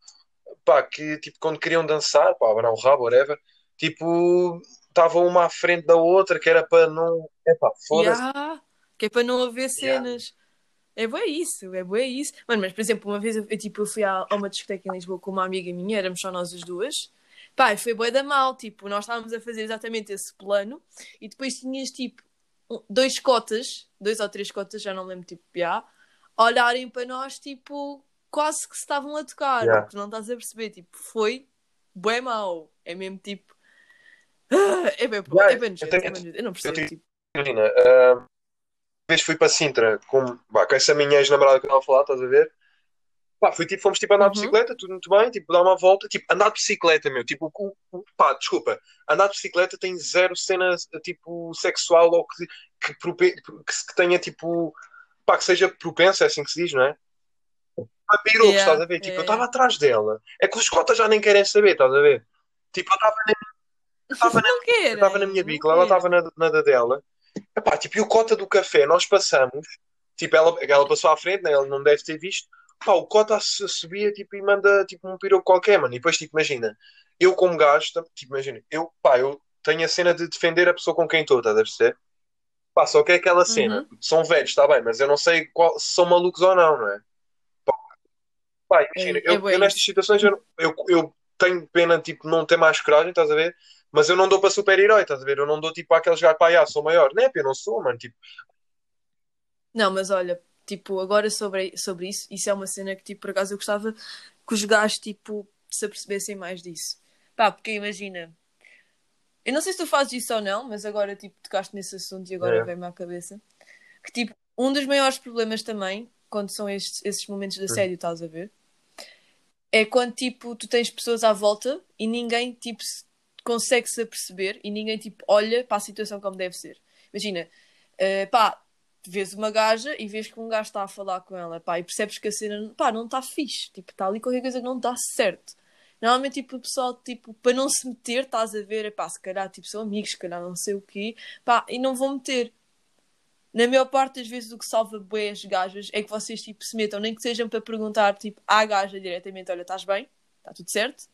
pá, que tipo, quando queriam dançar, pá, abanar o rabo, whatever, tipo, estavam uma à frente da outra, que era para não, é pá, foda-se. Yeah, que é para não haver cenas. É bué isso, é bué isso. Mano, mas por exemplo, uma vez eu, eu, tipo, eu fui a, a uma discoteca em Lisboa com uma amiga minha, éramos só nós as duas. Pá, e foi bué da mal, tipo, nós estávamos a fazer exatamente esse plano e depois tinhas tipo dois cotas, dois ou três cotas, já não lembro, tipo, já, olharem para nós, tipo, quase que se estavam a tocar. Yeah. Tu não estás a perceber, tipo, foi bué mau. É mesmo tipo. É bem, Yeah, é bem eu tenho- é. Eu não percebo, tenho- tipo. Imagina, uma vez fui para Sintra com, pá, com essa minha ex-namorada que eu estava a falar, estás a ver? Pá, fui, tipo, fomos tipo andar de Uhum. bicicleta, tudo muito bem, tipo, dar uma volta, tipo, andar de bicicleta, meu, tipo, o- o- pá, desculpa, andar de bicicleta tem zero cena, tipo, sexual ou que, que, prope- que, que tenha, tipo, pá, que seja propensa, é assim que se diz, não é? Para piropos, Yeah, estás a ver? Tipo, yeah, eu estava atrás dela, é que os cotas já nem querem saber, estás a ver? Tipo, eu estava na, eu estava na, eu estava na minha bicla, ela estava na, na da dela, Epá, tipo, e o cota do café, nós passamos, tipo, ela, ela passou à frente, né? Ela não deve ter visto. Pá, o cota subia, tipo, e manda, tipo, um piroco qualquer, mano. E depois, tipo, imagina, eu como gajo, tipo, imagina, eu, pá, eu tenho a cena de defender a pessoa com quem estou, estás a perceber? Pá, só que é aquela cena, são velhos, está bem, mas eu não sei qual, se são malucos ou não, não é? Pá, imagina, É- é eu, bué eu nestas situações, eu, eu, eu tenho pena, tipo, não ter mais coragem, estás a ver? Mas eu não dou para super-herói, estás a ver? Eu não dou, tipo, àqueles gajos, pá, já, sou maior. Não é, eu não sou, mano, tipo, Não, mas olha, tipo, agora sobre, sobre isso, isso é uma cena que, tipo, por acaso eu gostava que os gajos, tipo, se apercebessem mais disso. Pá, porque imagina, eu não sei se tu fazes isso ou não, mas agora, tipo, tocaste nesse assunto e agora É. vem-me à cabeça que, tipo, um dos maiores problemas também, quando são estes, esses momentos de assédio, estás a ver? É quando, tipo, tu tens pessoas à volta e ninguém, tipo, se- consegue se aperceber e ninguém, tipo, olha para a situação como deve ser. Imagina, eh, pá, vês uma gaja e vês que um gajo está a falar com ela, pá, e percebes que a cena, pá, não está fixe, tipo, está ali qualquer coisa que não está certo. Normalmente, tipo, o pessoal, tipo, para não se meter, estás a ver, pá, se calhar, tipo, são amigos, se calhar não sei o quê, pá, e não vão meter. Na maior parte das vezes o que salva bué as gajas é que vocês, tipo, se metam, nem que sejam para perguntar, tipo, à gaja diretamente, olha, estás bem? Está tudo certo?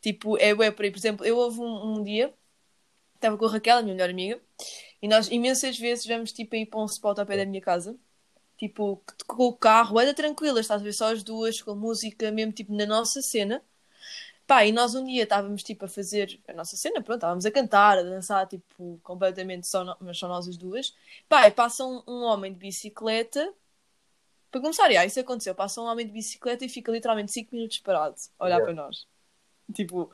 Tipo, é bué por aí. Por exemplo, eu houve um, um dia, estava com a Raquel, a minha melhor amiga, e nós imensas vezes vamos, tipo, ir para um spot ao pé da minha casa, tipo, com o carro, era tranquila, estás a ver, só as duas, com música mesmo, tipo, na nossa cena. Pá, e nós um dia estávamos, tipo, a fazer a nossa cena, pronto, estávamos a cantar, a dançar, tipo, completamente só, no- mas só nós as duas. Pá, e passa um, um homem de bicicleta, para começar, já, isso aconteceu, passa um homem de bicicleta e fica literalmente 5 minutos parado, a olhar Yeah. para nós. Tipo,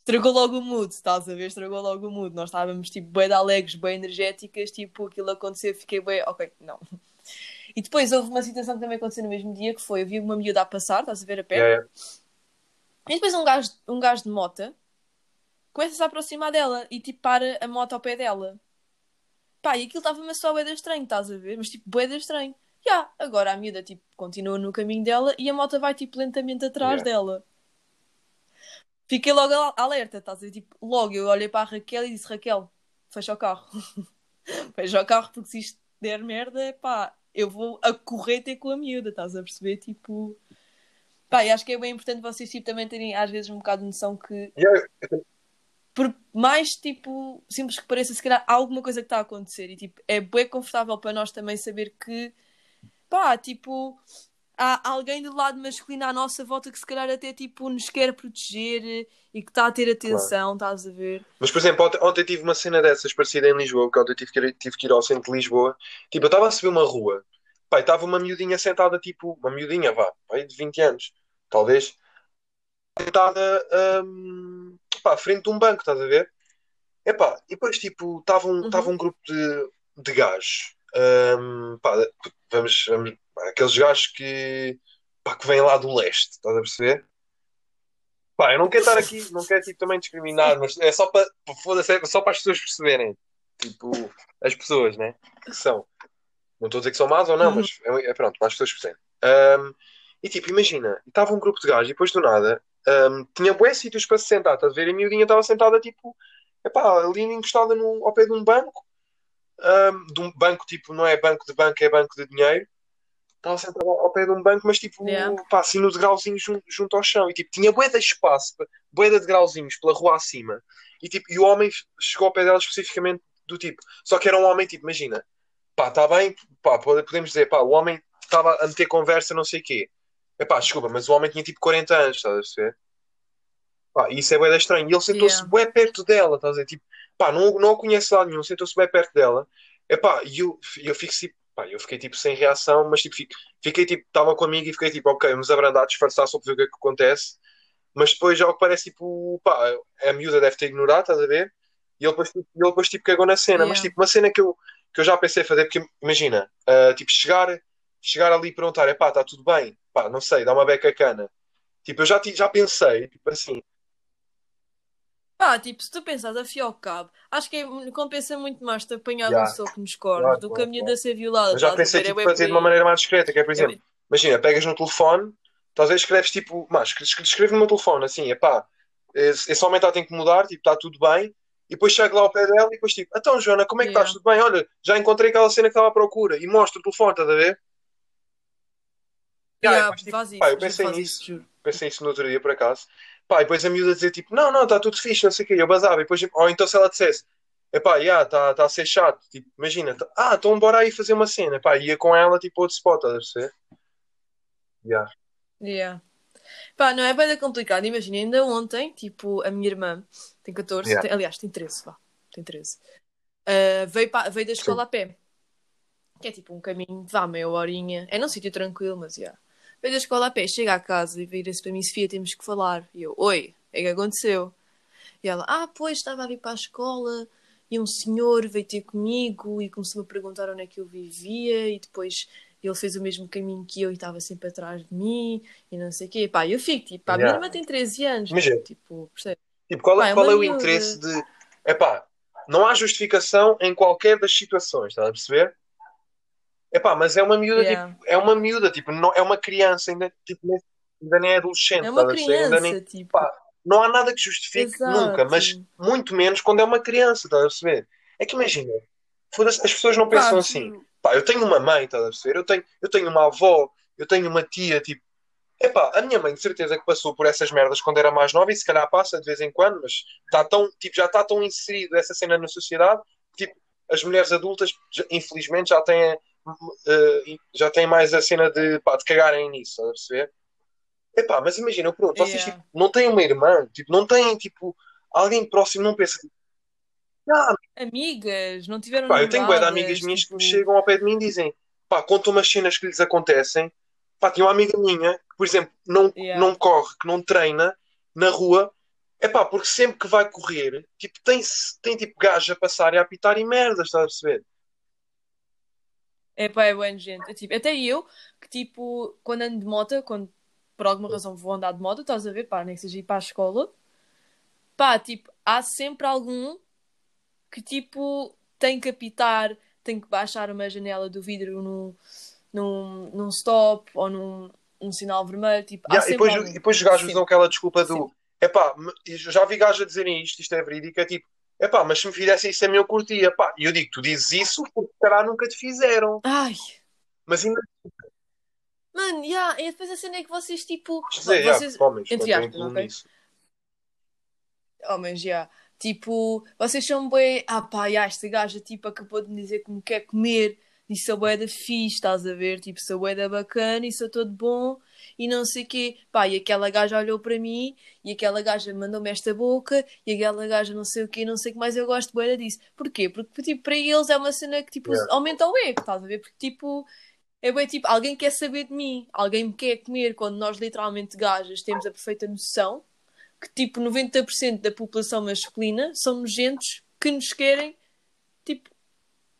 estragou logo o mood, estás a ver? Estragou logo o mood. Nós estávamos, tipo, bem de alegres, bem energéticas, tipo, aquilo aconteceu, eu fiquei bem, ok, não. E depois houve uma situação que também aconteceu no mesmo dia, que foi, havia uma miúda a passar, estás a ver a pé, é, é. E depois um gajo, um gajo de mota começa-se a aproximar dela e tipo para a moto ao pé dela. Pá, e aquilo estava-me só de estranho, estás a ver? Mas tipo, de estranho. Já, agora a miúda tipo continua no caminho dela e a moto vai tipo lentamente atrás Yeah. dela. Fiquei logo al- alerta, estás a ver? Tipo, logo eu olhei para a Raquel e disse: Raquel, fecha o carro. fecha o carro porque se isto der merda, pá, eu vou a correr ter com a miúda, estás a perceber? Tipo, Pá, e acho que é bem importante vocês tipo, também terem às vezes um bocado de noção que por mais tipo simples que pareça, se calhar há alguma coisa que está a acontecer e tipo, é bem confortável para nós também saber que pá, tipo, há alguém do lado masculino à nossa volta que se calhar até tipo nos quer proteger e que está a ter atenção, estás a ver? Mas, por exemplo, ontem, ontem tive uma cena dessas parecida em Lisboa, porque ontem tive que ir, tive que ir ao centro de Lisboa. Tipo, eu estava a subir uma rua, e estava uma miudinha sentada, tipo, uma miudinha, vá, pá, aí de 20 anos, talvez, sentada, pá, à frente de um banco, estás a ver? Epá, e depois, tipo, estava um, Uhum. estava um grupo de, de gajos, hum, pá, vamos, vamos, pá, aqueles gajos que, pá, que vêm lá do leste, estás a perceber? Pá, eu não quero estar aqui, não quero tipo, também discriminar, mas é só para, é só para as pessoas perceberem, tipo, as pessoas, né, que são. Não estou a dizer que são más ou não, Uhum. mas é, é pronto, para as pessoas perceberem. Hum, e tipo, imagina, estava um grupo de gajos e depois do nada, hum, tinha bué sítios para se sentar, estás a ver? A miudinha estava sentada, tipo, epá, ali encostada no, ao pé de um banco, hum, de um banco, tipo, não é banco de banco, é banco de dinheiro. Estava sentada ao pé de um banco, mas tipo, Yeah. pá, assim no degrauzinho junto, junto ao chão. E tipo, tinha bué de espaço, bué de degrauzinhos pela rua acima. E tipo, e o homem chegou ao pé dela especificamente do tipo. Só que era um homem, tipo, imagina, pá, está bem, pá, pode- podemos dizer, pá, o homem estava a meter conversa, não sei o quê. Epá, desculpa, mas o homem tinha tipo 40 anos, estás a perceber? Pá, e isso é bué estranho. E ele sentou-se Yeah. bué perto dela, estás a dizer? Tipo, pá, não, não a conhece lá nenhum, sentou-se bué perto dela. Epá, e eu, eu fico tipo, pá, eu fiquei tipo sem reação, mas tipo, fico- fiquei tipo, estava comigo e fiquei tipo, ok, vamos abrandar, disfarçar só para ver o que é que acontece. Mas depois, ao que parece, tipo, pá, a miúda deve ter ignorado, estás a ver? E ele depois, tipo, ele depois tipo, cagou na cena. Mas Yeah. tipo, uma cena que eu, que eu já pensei fazer, porque imagina, ah, tipo, chegar, chegar ali e perguntar, é pá, está tudo bem? Pá, não sei, dá uma beca cana. Tipo, eu já, já pensei, tipo assim, Pá, tipo, se tu pensares a fio ao cabo, acho que é- compensa muito mais te apanhar Yeah. um soco nos cornos Claro, do que a miúda ser violada. eu já pensei? É tipo, bué fazer de uma maneira mais discreta, que é, por É exemplo, imagina, pegas no telefone, ver, escreves tipo, mas escreve no meu telefone, assim, é pá, esse esse homem está a ter que mudar, tipo, está tudo bem, e depois chego lá ao pé dela e depois tipo, então Joana, como é que Yeah. estás? Tudo bem? Olha, já encontrei aquela cena que estava à procura, e mostro o telefone, estás a ver? Yeah, Yeah, tipo, faz isso, pá, eu pensei nisso. isso, juro. pensei isso no outro dia por acaso. Pá, e depois a miúda dizer tipo, não, não, está tudo fixe, não sei o quê, eu basava. E depois, ou então se ela dissesse, epá, já, está tá a ser chato, tipo, imagina, tá- ah, então bora aí fazer uma cena, pá, ia com ela tipo outro spot, a perceber? Yeah. Yeah. Pá, não é bem complicado. Imagina, ainda ontem, tipo, a minha irmã tem 14, Yeah. tem- aliás, tem 13, vá, tem 13. Ah, veio, pa- veio da escola a pé, que é tipo um caminho, vá, meia horinha. É num sítio tranquilo, mas já. Veio da escola a pé, chega à casa e vira-se para mim, Sofia, temos que falar. E eu, oi, é que aconteceu? E ela, ah, pois, estava a vir para a escola e um senhor veio ter comigo e começou a perguntar onde é que eu vivia e depois ele fez o mesmo caminho que eu e estava sempre atrás de mim e não sei o quê. Pá, eu fico, tipo, a minha irmã tem 13 anos, Imagina. tipo, percebe? Tipo, qual Pá, é, é qual uma é o interesse de, epá, não há justificação em qualquer das situações, estás a perceber? Epá, mas é uma miúda, Yeah. tipo, é uma miúda, tipo, não, é uma criança, ainda, tipo, nem- ainda nem é adolescente, É uma criança, nem, tipo. pá, não há nada que justifique Exato. nunca, mas muito menos quando é uma criança, estás a perceber? É que imagina, as pessoas não pensam Pá, assim, pá, eu tenho uma mãe, estás a perceber? Eu tenho, eu tenho uma avó, eu tenho uma tia, tipo, epá, a minha mãe de certeza que passou por essas merdas quando era mais nova e se calhar passa de vez em quando, mas está tão, tipo, já está tão inserido essa cena na sociedade, que, tipo, as mulheres adultas, já- infelizmente, já têm, eh, já têm mais a cena de, pá, de cagarem nisso, estás a perceber? Epá, mas imagina, eu pergunto, vocês Yeah. tipo, não têm uma irmã, tipo, não têm, tipo, alguém próximo, não pensa, tipo, ah, Amigas, não tiveram pá, eu tenho bué de amigas minhas que tipo, me chegam ao pé de mim e dizem, pá, contam umas cenas que lhes acontecem, pá, tinha uma amiga minha, que, por exemplo, não, Yeah. não corre, que não treina na rua, é pá, porque sempre que vai correr, tipo, tem, tem tipo gajos a passar e a apitar e merdas, estás a perceber? É pá, é bem gente. É, tipo, até eu, que tipo, quando ando de moto, quando por alguma razão vou andar de moto, estás a ver, pá, nem que seja ir para a escola, pá, tipo, há sempre algum que tipo tem que apitar, tem que baixar uma janela do vidro num, num, num stop ou num, num sinal vermelho, tipo, há Yeah, e, depois, algum. e depois os gajos usam aquela desculpa do, Sempre. epá, me- eu já vi gajos a dizerem isto, isto é verídico, é tipo, epá, mas se me fizessem isso a mim eu curtia, pá, e eu digo, tu dizes isso porque se calhar nunca te fizeram, Ai, mas ainda Mano, yeah, e depois a cena é que vocês, tipo. Dizer, vocês, homens, entre aspas, ok? Homens, já. Tipo, vocês são bem. Ah, pá, já, esta gaja, tipo, acabou de me dizer que me quer comer. E sou bué da fixe, estás a ver? Tipo, sou bué da bacana e sou todo bom e não sei o quê. Pá, e aquela gaja olhou para mim e aquela gaja mandou-me esta boca e aquela gaja não sei o quê, não sei o que mais. Eu gosto bué disso. Porquê? Porque, tipo, para eles é uma cena que, tipo, Yeah. aumenta o ego, estás a ver? Porque, tipo, é bem tipo, alguém quer saber de mim, alguém me quer comer quando nós, literalmente, gajas, temos a perfeita noção que, tipo, 90% da população masculina são nojentos que nos querem, tipo,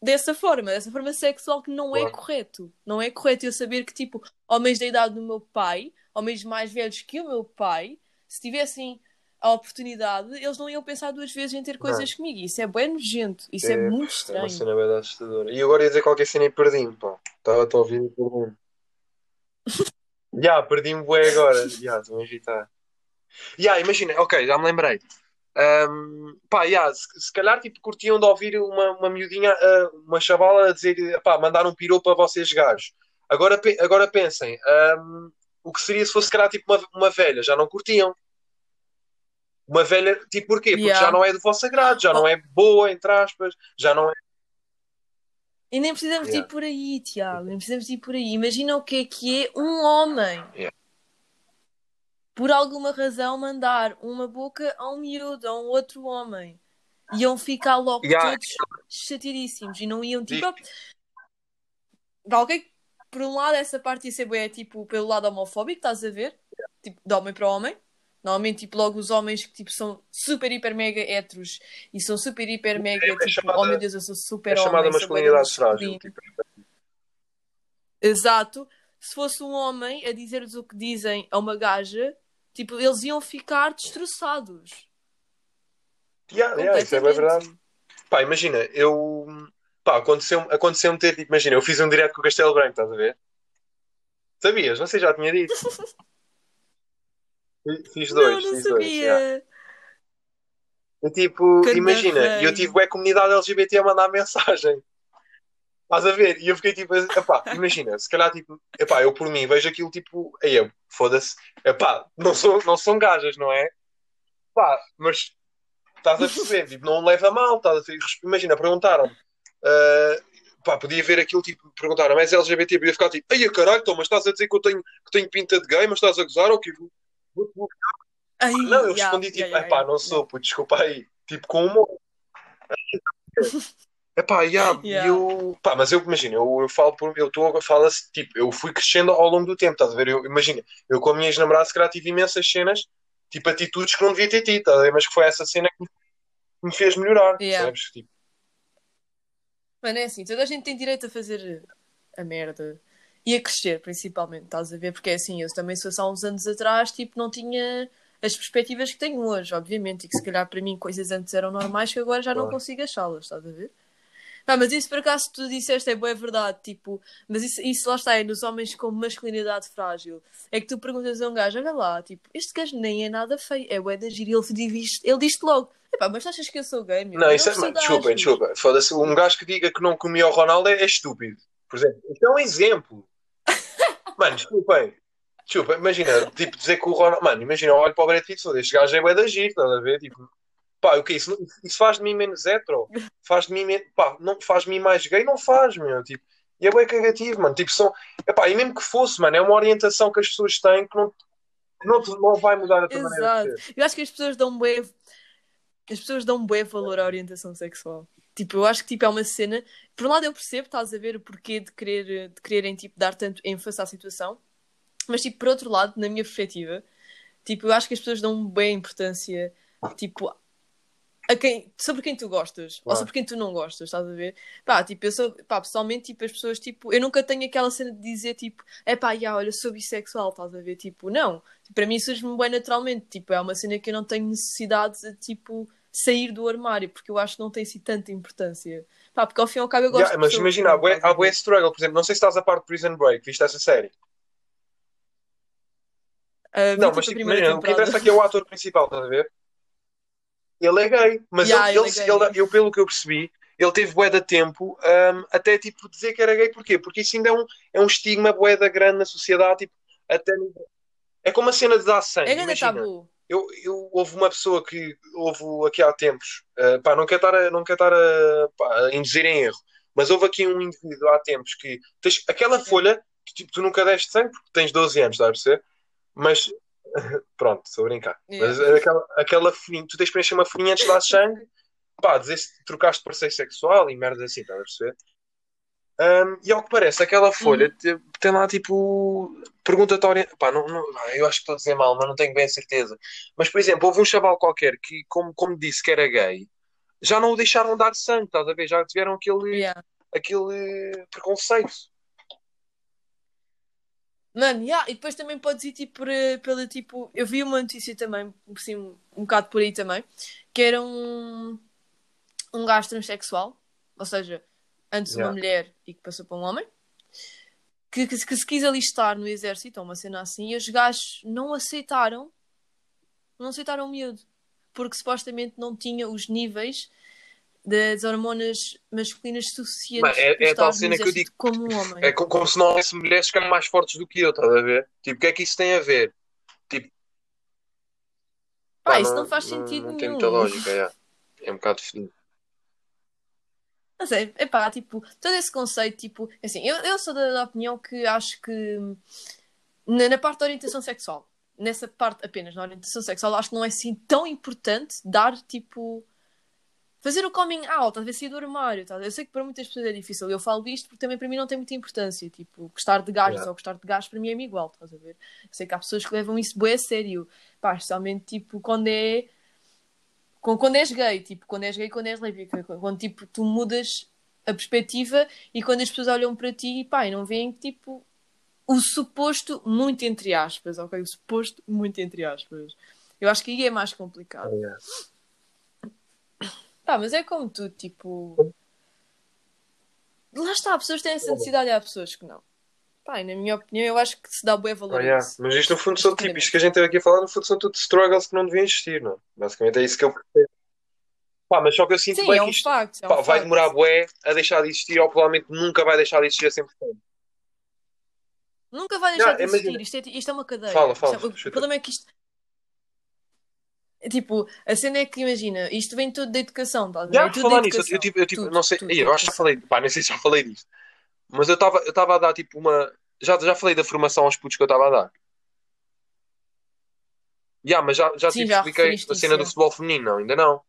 dessa forma, dessa forma sexual que não é Claro. correto. Não é correto eu saber que, tipo, homens da idade do meu pai, homens mais velhos que o meu pai, se tivessem a oportunidade, eles não iam pensar duas vezes em ter coisas comigo. Isso é bem nojento. Isso é, muito É uma estranho. cena bem assustadora. E agora ia dizer qualquer cena e perdi-me, pá. Estava a ouvir e perdi-me. Já, perdi-me bué agora. Já, estou a agitar. Já, imagina, ok, já me lembrei. Ahm, pá, já, se, se calhar tipo, curtiam de ouvir uma, uma miudinha, ah, uma chavala a dizer, pá, mandar um pirou para vocês gajos. Agora, agora pensem, ahm, o que seria se fosse, se calhar, tipo uma, uma velha? Já não curtiam. Uma velha, tipo, porquê? Porque Yeah. já não é do vosso agrado, já não é boa, entre aspas, já não é. E nem precisamos de Yeah. ir por aí, Tiago. Nem precisamos de ir por aí. Imagina o que é que é um homem. Yeah. Por alguma razão mandar uma boca a um miúdo, a um outro homem. Iam ficar logo Yeah. todos chateadíssimos. E não iam tipo. Ok, por um lado, essa parte ia ser bué, tipo, pelo lado homofóbico, estás a ver? Tipo, de homem para homem. Normalmente, tipo, logo os homens que tipo, são super, hiper, mega héteros e são super, hiper, mega, É tipo, chamada- oh meu Deus, eu sou super É chamada homem, sou bué da masculinidade frágil. Tipo, Exato. Se fosse um homem a dizer-lhes o que dizem a uma gaja, tipo, eles iam ficar destroçados. yeah, yeah, isso é bem verdade. Pá, imagina, eu. Pá, aconteceu-me aconteceu ter, tipo, imagina, eu fiz um direto com o Castelo Branco, estás a ver? Sabias? Não sei, já tinha dito. Fiz dois, não, não fiz sabia. dois. yeah. E, tipo, Ganda imagina, rei. eu tive a comunidade LGBT a mandar mensagem. Estás a ver? E eu fiquei tipo, epá, imagina, se calhar tipo, epá, eu por mim vejo aquilo tipo, aí eu, foda-se, epá, não são, não são gajas, não é? Pá, mas estás a perceber, tipo, não leva mal, estás a ver? Imagina, perguntaram-me, ah, pá, podia ver aquilo, tipo, perguntaram, mas LGBT, eu ia ficar tipo, ai caralho, então, mas estás a dizer que eu tenho, que tenho pinta de gay, mas estás a gozar ou que vou, vou, Ai, não, eu yeah, respondi tipo, yeah, yeah, epá, não sou, pô, desculpa aí. Tipo, com humor. Epá, yeah, e Yeah. eu, pá, mas eu imagino, eu, eu falo por eu estou a falar tipo, eu fui crescendo ao longo do tempo, estás a ver? Eu, imagina, eu com a minha ex-namorada, se calhar tive imensas cenas, tipo atitudes que não devia ter tido, estás a ver? Mas que foi essa cena que me- que me fez melhorar, Yeah. sabes? Tipo, Mano, é assim, toda a gente tem direito a fazer a merda. E a crescer, principalmente, estás a ver? Porque é assim, eu também, se fosse há uns anos atrás, tipo, não tinha as perspectivas que tenho hoje, obviamente. E que se calhar para mim coisas antes eram normais que agora já não Claro. consigo achá-las, estás a ver? Não, mas isso por acaso tu disseste é boa é verdade, tipo, mas isso, isso lá está, é nos homens com masculinidade frágil. É que tu perguntas a um gajo, olha lá, tipo, este gajo nem é nada feio, é bué da giro, e ele, diz, ele diz-te logo, epá, mas tu achas que eu sou gay, meu? não, isso é, sou mano, gajo." desculpem, desculpa, foda-se, um gajo que diga que não comia o Ronaldo é, é estúpido, por exemplo, isto é um exemplo, mano, desculpem, desculpa, imagina, tipo, dizer que o Ronaldo, mano, imagina, olho para o Brad Pitt este gajo é bué da giro, estás a ver, tipo, pá, o que é isso? Isso faz de mim menos hetero? Faz de mim, men- pá, não faz de mim mais gay? Não faz, meu, tipo, e é bem cagativo, mano, tipo, são, epá, e mesmo que fosse, mano, é uma orientação que as pessoas têm que não, não, não vai mudar a tua maneira de Exato. ser. Eu acho que as pessoas dão bué, as pessoas dão bué valor à orientação sexual. Tipo, eu acho que tipo, é uma cena. Por um lado, eu percebo, estás a ver o porquê de, querer, de quererem tipo, dar tanto ênfase à situação, mas tipo, por outro lado, na minha perspectiva, tipo, eu acho que as pessoas dão bem importância tipo, a quem, sobre quem tu gostas ou Claro. sobre quem tu não gostas, estás a ver? Pá, tipo, eu sou, pá, pessoalmente, tipo, as pessoas, tipo, eu nunca tenho aquela cena de dizer, tipo, é pá, já, olha, sou bissexual, estás a ver? Tipo, não. Tipo, para mim surge-me bem naturalmente, tipo, é uma cena que eu não tenho necessidade de, tipo, sair do armário, porque eu acho que não tem assim tanta importância. Pá, porque ao fim e ao cabo eu gosto Yeah, de mas imagina, há a há ver? struggle, por exemplo, não sei se estás a par de Prison Break, viste essa série? Vi, Não, tipo, mas tipo, imagina, o que interessa aqui é o ator principal, estás a ver? Ele é gay, mas Yeah, ele, ele é ele, gay. ele- eu, pelo que eu percebi, ele teve bué de tempo até tipo dizer que era gay. Porquê? Porque isso ainda é um, é um estigma bué da grande na sociedade. Tipo, até é como a cena de dar sangue. É grande tabu. Eu, eu, houve uma pessoa que houve aqui há tempos, uh, pá, não quer estar a, não quer estar a, pá, a induzir em erro, mas houve aqui um indivíduo há tempos que tens aquela folha que tipo, tu nunca deste sangue porque tens 12 anos, estás a perceber? Mas pronto, estou a brincar. Yeah. Mas aquela, aquela folhinha, tu tens de preencher uma folhinha antes de dar sangue, pá, dizer se trocaste de parceiro sexual e merda assim, estás a perceber? Um, e ao que parece, aquela folha uhum. tem lá tipo pergunta-te Pá, não, não, eu acho que estou a dizer mal, mas não tenho bem a certeza. Mas por exemplo, houve um chaval qualquer que, como, como disse que era gay, já não o deixaram dar sangue, estás a ver? Já tiveram aquele, yeah. aquele preconceito. Mano, yeah, e depois também podes ir tipo pela tipo. Eu vi uma notícia também, assim, um bocado por aí também, que era um, um gajo transexual, ou seja, antes yeah. uma mulher e que passou para um homem, que, que, que, se quis alistar no exército, ou uma cena assim, e os gajos não aceitaram, não aceitaram o miúdo, porque supostamente não tinha os níveis das hormonas masculinas suficientes é, é a tal cena que eu digo como um homem. É como, como se não houvesse mulheres que eram mais fortes do que eu, estás a ver? Tipo, o que é que isso tem a ver? Tipo, pá, pá isso não, não faz sentido não, não nenhum. tem muita lógica, é, é um bocado fedido. Não sei, é pá, tipo, todo esse conceito, tipo, assim, eu, eu sou da, da opinião que acho que na, na, parte da orientação sexual, nessa parte apenas na orientação sexual, acho que não é assim tão importante dar, tipo, fazer o coming out, talvez sair do armário. Tá? Eu sei que para muitas pessoas é difícil. Eu falo isto porque também para mim não tem muita importância. Tipo, gostar de gajos yeah. ou gostar de gajos para mim é igual, estás a ver? Eu sei que há pessoas que levam isso bem a sério. Pá, especialmente tipo quando é. Quando és gay, tipo, quando és gay, quando és lésbica, quando tipo, tu mudas a perspectiva e quando as pessoas olham para ti, pá, e não veem tipo o suposto muito entre aspas, ok? O suposto muito entre aspas. Eu acho que aí é mais complicado. Oh, yeah. Pá, mas é como tu, tipo. Lá está, há pessoas que têm essa necessidade e há pessoas que não. Pá, e na minha opinião, eu acho que se dá bom valor. Oh, yeah. Mas isto no fundo são tipo, isto que a gente teve aqui a falar, no fundo são tudo struggles que não deviam existir, não? Basicamente é isso que eu percebo. Pá, mas só que eu sinto Sim, bem é um que isto facto, é um pá, vai demorar bué a deixar de existir ou provavelmente nunca vai deixar de existir a 100%. Nunca vai deixar de existir, isto é, isto é uma cadeia. Fala, fala. É, o problema é que isto Tipo, a cena é que imagina, isto vem tudo da educação, tá? Já, tudo falar nisso, eu tipo, eu, tipo tudo, não sei, tudo, eu acho que já falei, pá, nem sei se já falei disto, mas eu estava eu a dar tipo uma. Já, já falei da formação aos putos que eu estava a dar. Yeah, mas já, já, Sim, tipo, já expliquei a cena isso, do é. futebol feminino, não, ainda não.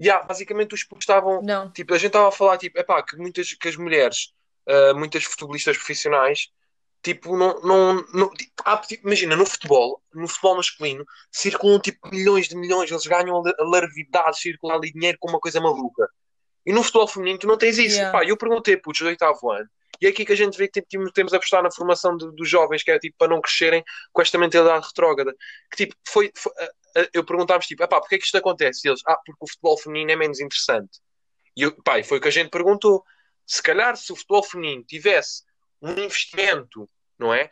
Yeah, basicamente os putos estavam. Não. Tipo, a gente estava a falar, tipo, epá, que muitas que as mulheres, uh, muitas futebolistas profissionais, tipo, não, não, não tipo, há, tipo, imagina, no futebol, no futebol masculino, circulam tipo milhões de milhões, eles ganham a larvidade, circular ali dinheiro com uma coisa maluca. E no futebol feminino tu não tens isso. Yeah. Pá, eu perguntei, putos, do oitavo ano, e é aqui que a gente vê que tipo, temos a apostar na formação de, dos jovens, que é tipo para não crescerem com esta mentalidade retrógrada. Que tipo, foi, foi eu perguntávamos tipo, pá, porque é que isto acontece? E eles, ah, porque o futebol feminino é menos interessante. E eu, pá, e foi o que a gente perguntou. Se calhar, se o futebol feminino tivesse um investimento, não é?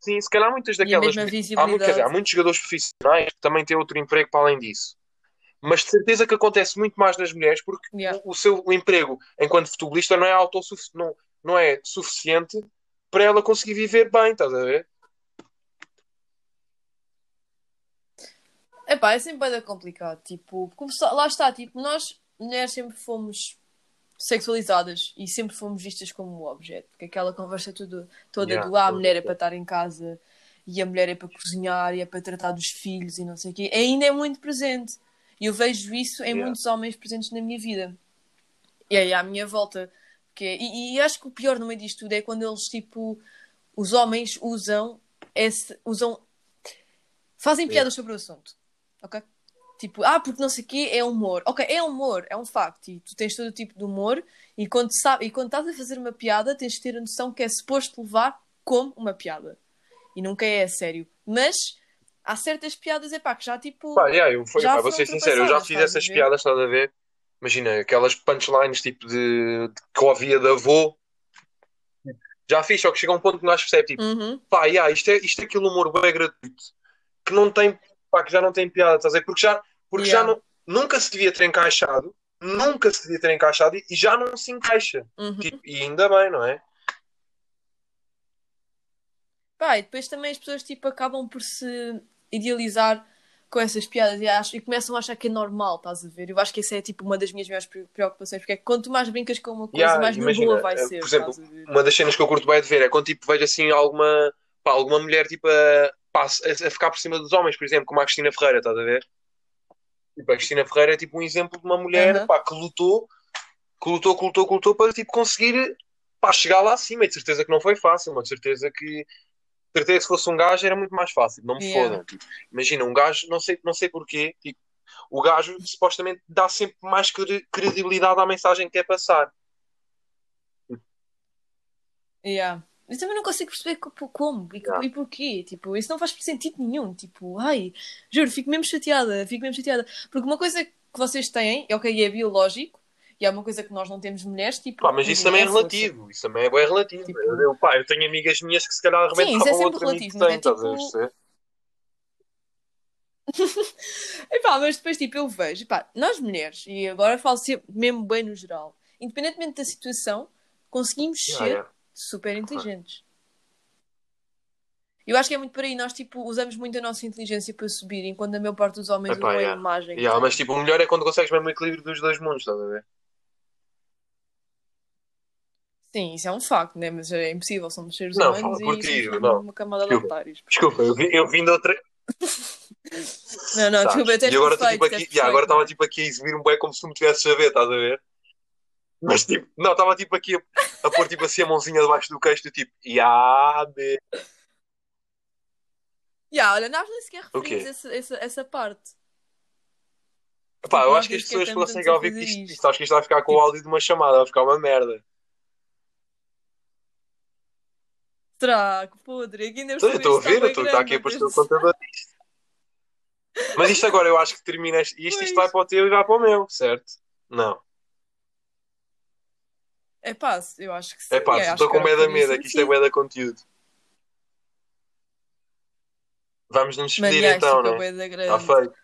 Sim, se calhar muitas daquelas. mesma Há, dizer, há muitos jogadores profissionais que também têm outro emprego para além disso. Mas de certeza que acontece muito mais nas mulheres porque Yeah. o, o seu emprego enquanto futebolista não é, autossufici- não, não é suficiente para ela conseguir viver bem, estás a ver? Epá, é sempre bem complicado. Tipo, como lá está, tipo, nós mulheres sempre fomos sexualizadas e sempre fomos vistas como um objeto. Porque aquela conversa tudo, toda Yeah, do ah, a mulher é para estar em casa e a mulher é para cozinhar e é para tratar dos filhos e não sei o quê, ainda é muito presente. E eu vejo isso em Yeah. muitos homens presentes na minha vida. E aí à minha volta. Que é- e, e acho que o pior no meio disto tudo é quando eles, tipo, os homens usam esse. usam. fazem Yeah. piadas sobre o assunto. Ok? Tipo, ah, porque não sei o quê é humor. Ok, é humor, é um facto. E tu tens todo o tipo de humor. E quando, sabe, e quando estás a fazer uma piada, tens de ter a noção que é suposto levar como uma piada. E nunca é a sério. Mas há certas piadas, é pá, que já tipo. Pá, yeah, eu, foi, Já pá, vou ser sincero, eu já fiz essas piadas, estás a ver? Imagina, aquelas punchlines tipo de, de que eu ouvia de avô. Já fiz, só que chega um ponto que nós percebemos, tipo, Uhum. pá, yeah, isto, é, isto é aquele humor bem gratuito que não tem, pá, que já não tem piada, estás a ver? Porque já, porque já Yeah. não, nunca se devia ter encaixado nunca se devia ter encaixado e, e já não se encaixa. Uhum. Tipo, e ainda bem, não é? Pá, e depois também as pessoas tipo, acabam por se idealizar com essas piadas e, acham, e começam a achar que é normal, estás a ver? Eu acho que essa é tipo uma das minhas maiores preocupações, porque é que quanto mais brincas com uma coisa, Yeah, mais na imagina, vai eh, ser. por exemplo? Uma das cenas que eu curto bem de ver é quando tipo, vejo assim alguma, pá, alguma mulher tipo, a, a, a ficar por cima dos homens, por exemplo, como a Cristina Ferreira, estás a ver? Tipo, a Cristina Ferreira é tipo um exemplo de uma mulher Aham. pá, que lutou, que lutou, que lutou, que lutou para tipo, conseguir pá, chegar lá acima. E de certeza que não foi fácil, mas de certeza que de certeza que se fosse um gajo era muito mais fácil, não me Yeah. fodam. Tipo, imagina, um gajo, não sei, não sei porquê, tipo, o gajo supostamente dá sempre mais cre- credibilidade à mensagem que quer passar. Yeah. Eu também não consigo perceber co- como e, Yeah. e porquê. Tipo, isso não faz sentido nenhum. Tipo, ai, juro, fico mesmo chateada, fico mesmo chateada. Porque uma coisa que vocês têm, é ok, é biológico, e é uma coisa que nós não temos mulheres, tipo. Pá, mas isso também é relativo. Isso também é bem relativo. Tipo- Eu, pá, eu tenho amigas minhas que se calhar Sim, isso é arrebentavam sempre outro amigo relativo, que mas tem, é estás tipo- perceber? Epá, mas depois, tipo, eu vejo, epá, nós mulheres, e agora falo sempre, mesmo bem no geral, independentemente da situação, conseguimos Ah, ser yeah. Super inteligentes. Eu acho que é muito por aí, nós, tipo, usamos muito a nossa inteligência para subir, enquanto a maior parte dos homens Epá, usam yeah. a imagem. Yeah, mas tipo, o melhor é quando consegues mesmo o equilíbrio dos dois mundos, estás a ver? Sim, isso é um facto, né? Mas é impossível, somos seres Não, humanos fala por e ti, não. uma camada de Desculpa. otários. Desculpa, eu, eu vim de outra. Não, não, desculpa, até E agora estou tipo aqui, perfeito, yeah, agora estava é? tipo aqui a exibir um bué como se tu me tivesses a ver, estás a ver? Mas tipo, não, estava tipo aqui a, a pôr tipo assim a mãozinha debaixo do queixo, do tipo, yeah, be- Yeah, olha, nós nem sequer O referimos essa, essa, essa parte. Pá, eu nós acho que as pessoas estamos conseguem ouvir isto, isto. isto. Acho que isto vai ficar com o Tipo- áudio de uma chamada, vai ficar uma merda. Que podre? Aqui ainda Estou estou a cima ver, estou bem aqui a aparecer o contador disto. Mas isto agora eu acho que termina isto, isto, vai para o teu e vai para o meu, certo? Não. É pá, eu acho que sim. É pá, acho estou com bué da por medo, aqui isto é bué da conteúdo. Vamos nos despedir yeah, então, né? da Está grande. feito.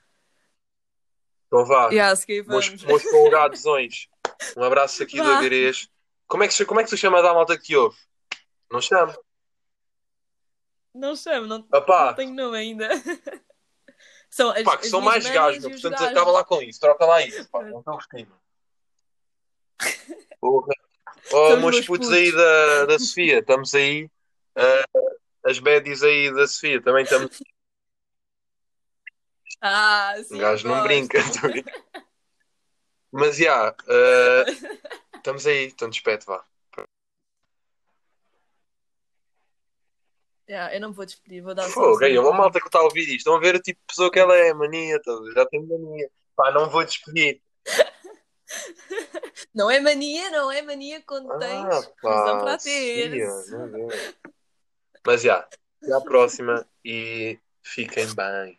Então vá. Yeah, Meus, meus folgadozões. Um abraço aqui do Vá. Agarês. Como é que, se- como é que tu chamas à malta que te ouve? Não chama? Não chamo, não, não tenho nome ainda. São, as, Pá, que as são mais gajos, portanto gajos. acaba lá com isso, troca lá isso. Pá, não estou gostando. Porra. Oh, meus putos putos. aí da, da Sofia, estamos aí. Ah, as baddies aí da Sofia também estamos. Ah, sim, Um gajo não brinca. Mas já, ah, estamos aí, então despete, vá. Yeah, eu não vou despedir, vou dar Fogo, aí, uma malta que está a ouvir isto. Estão a ver o tipo de pessoa que ela é, mania, tá já tem mania. Pá, não vou despedir. Não é mania, não é mania quando Ah, tens pá, para ter. Deus. Mas já, até à próxima e fiquem bem.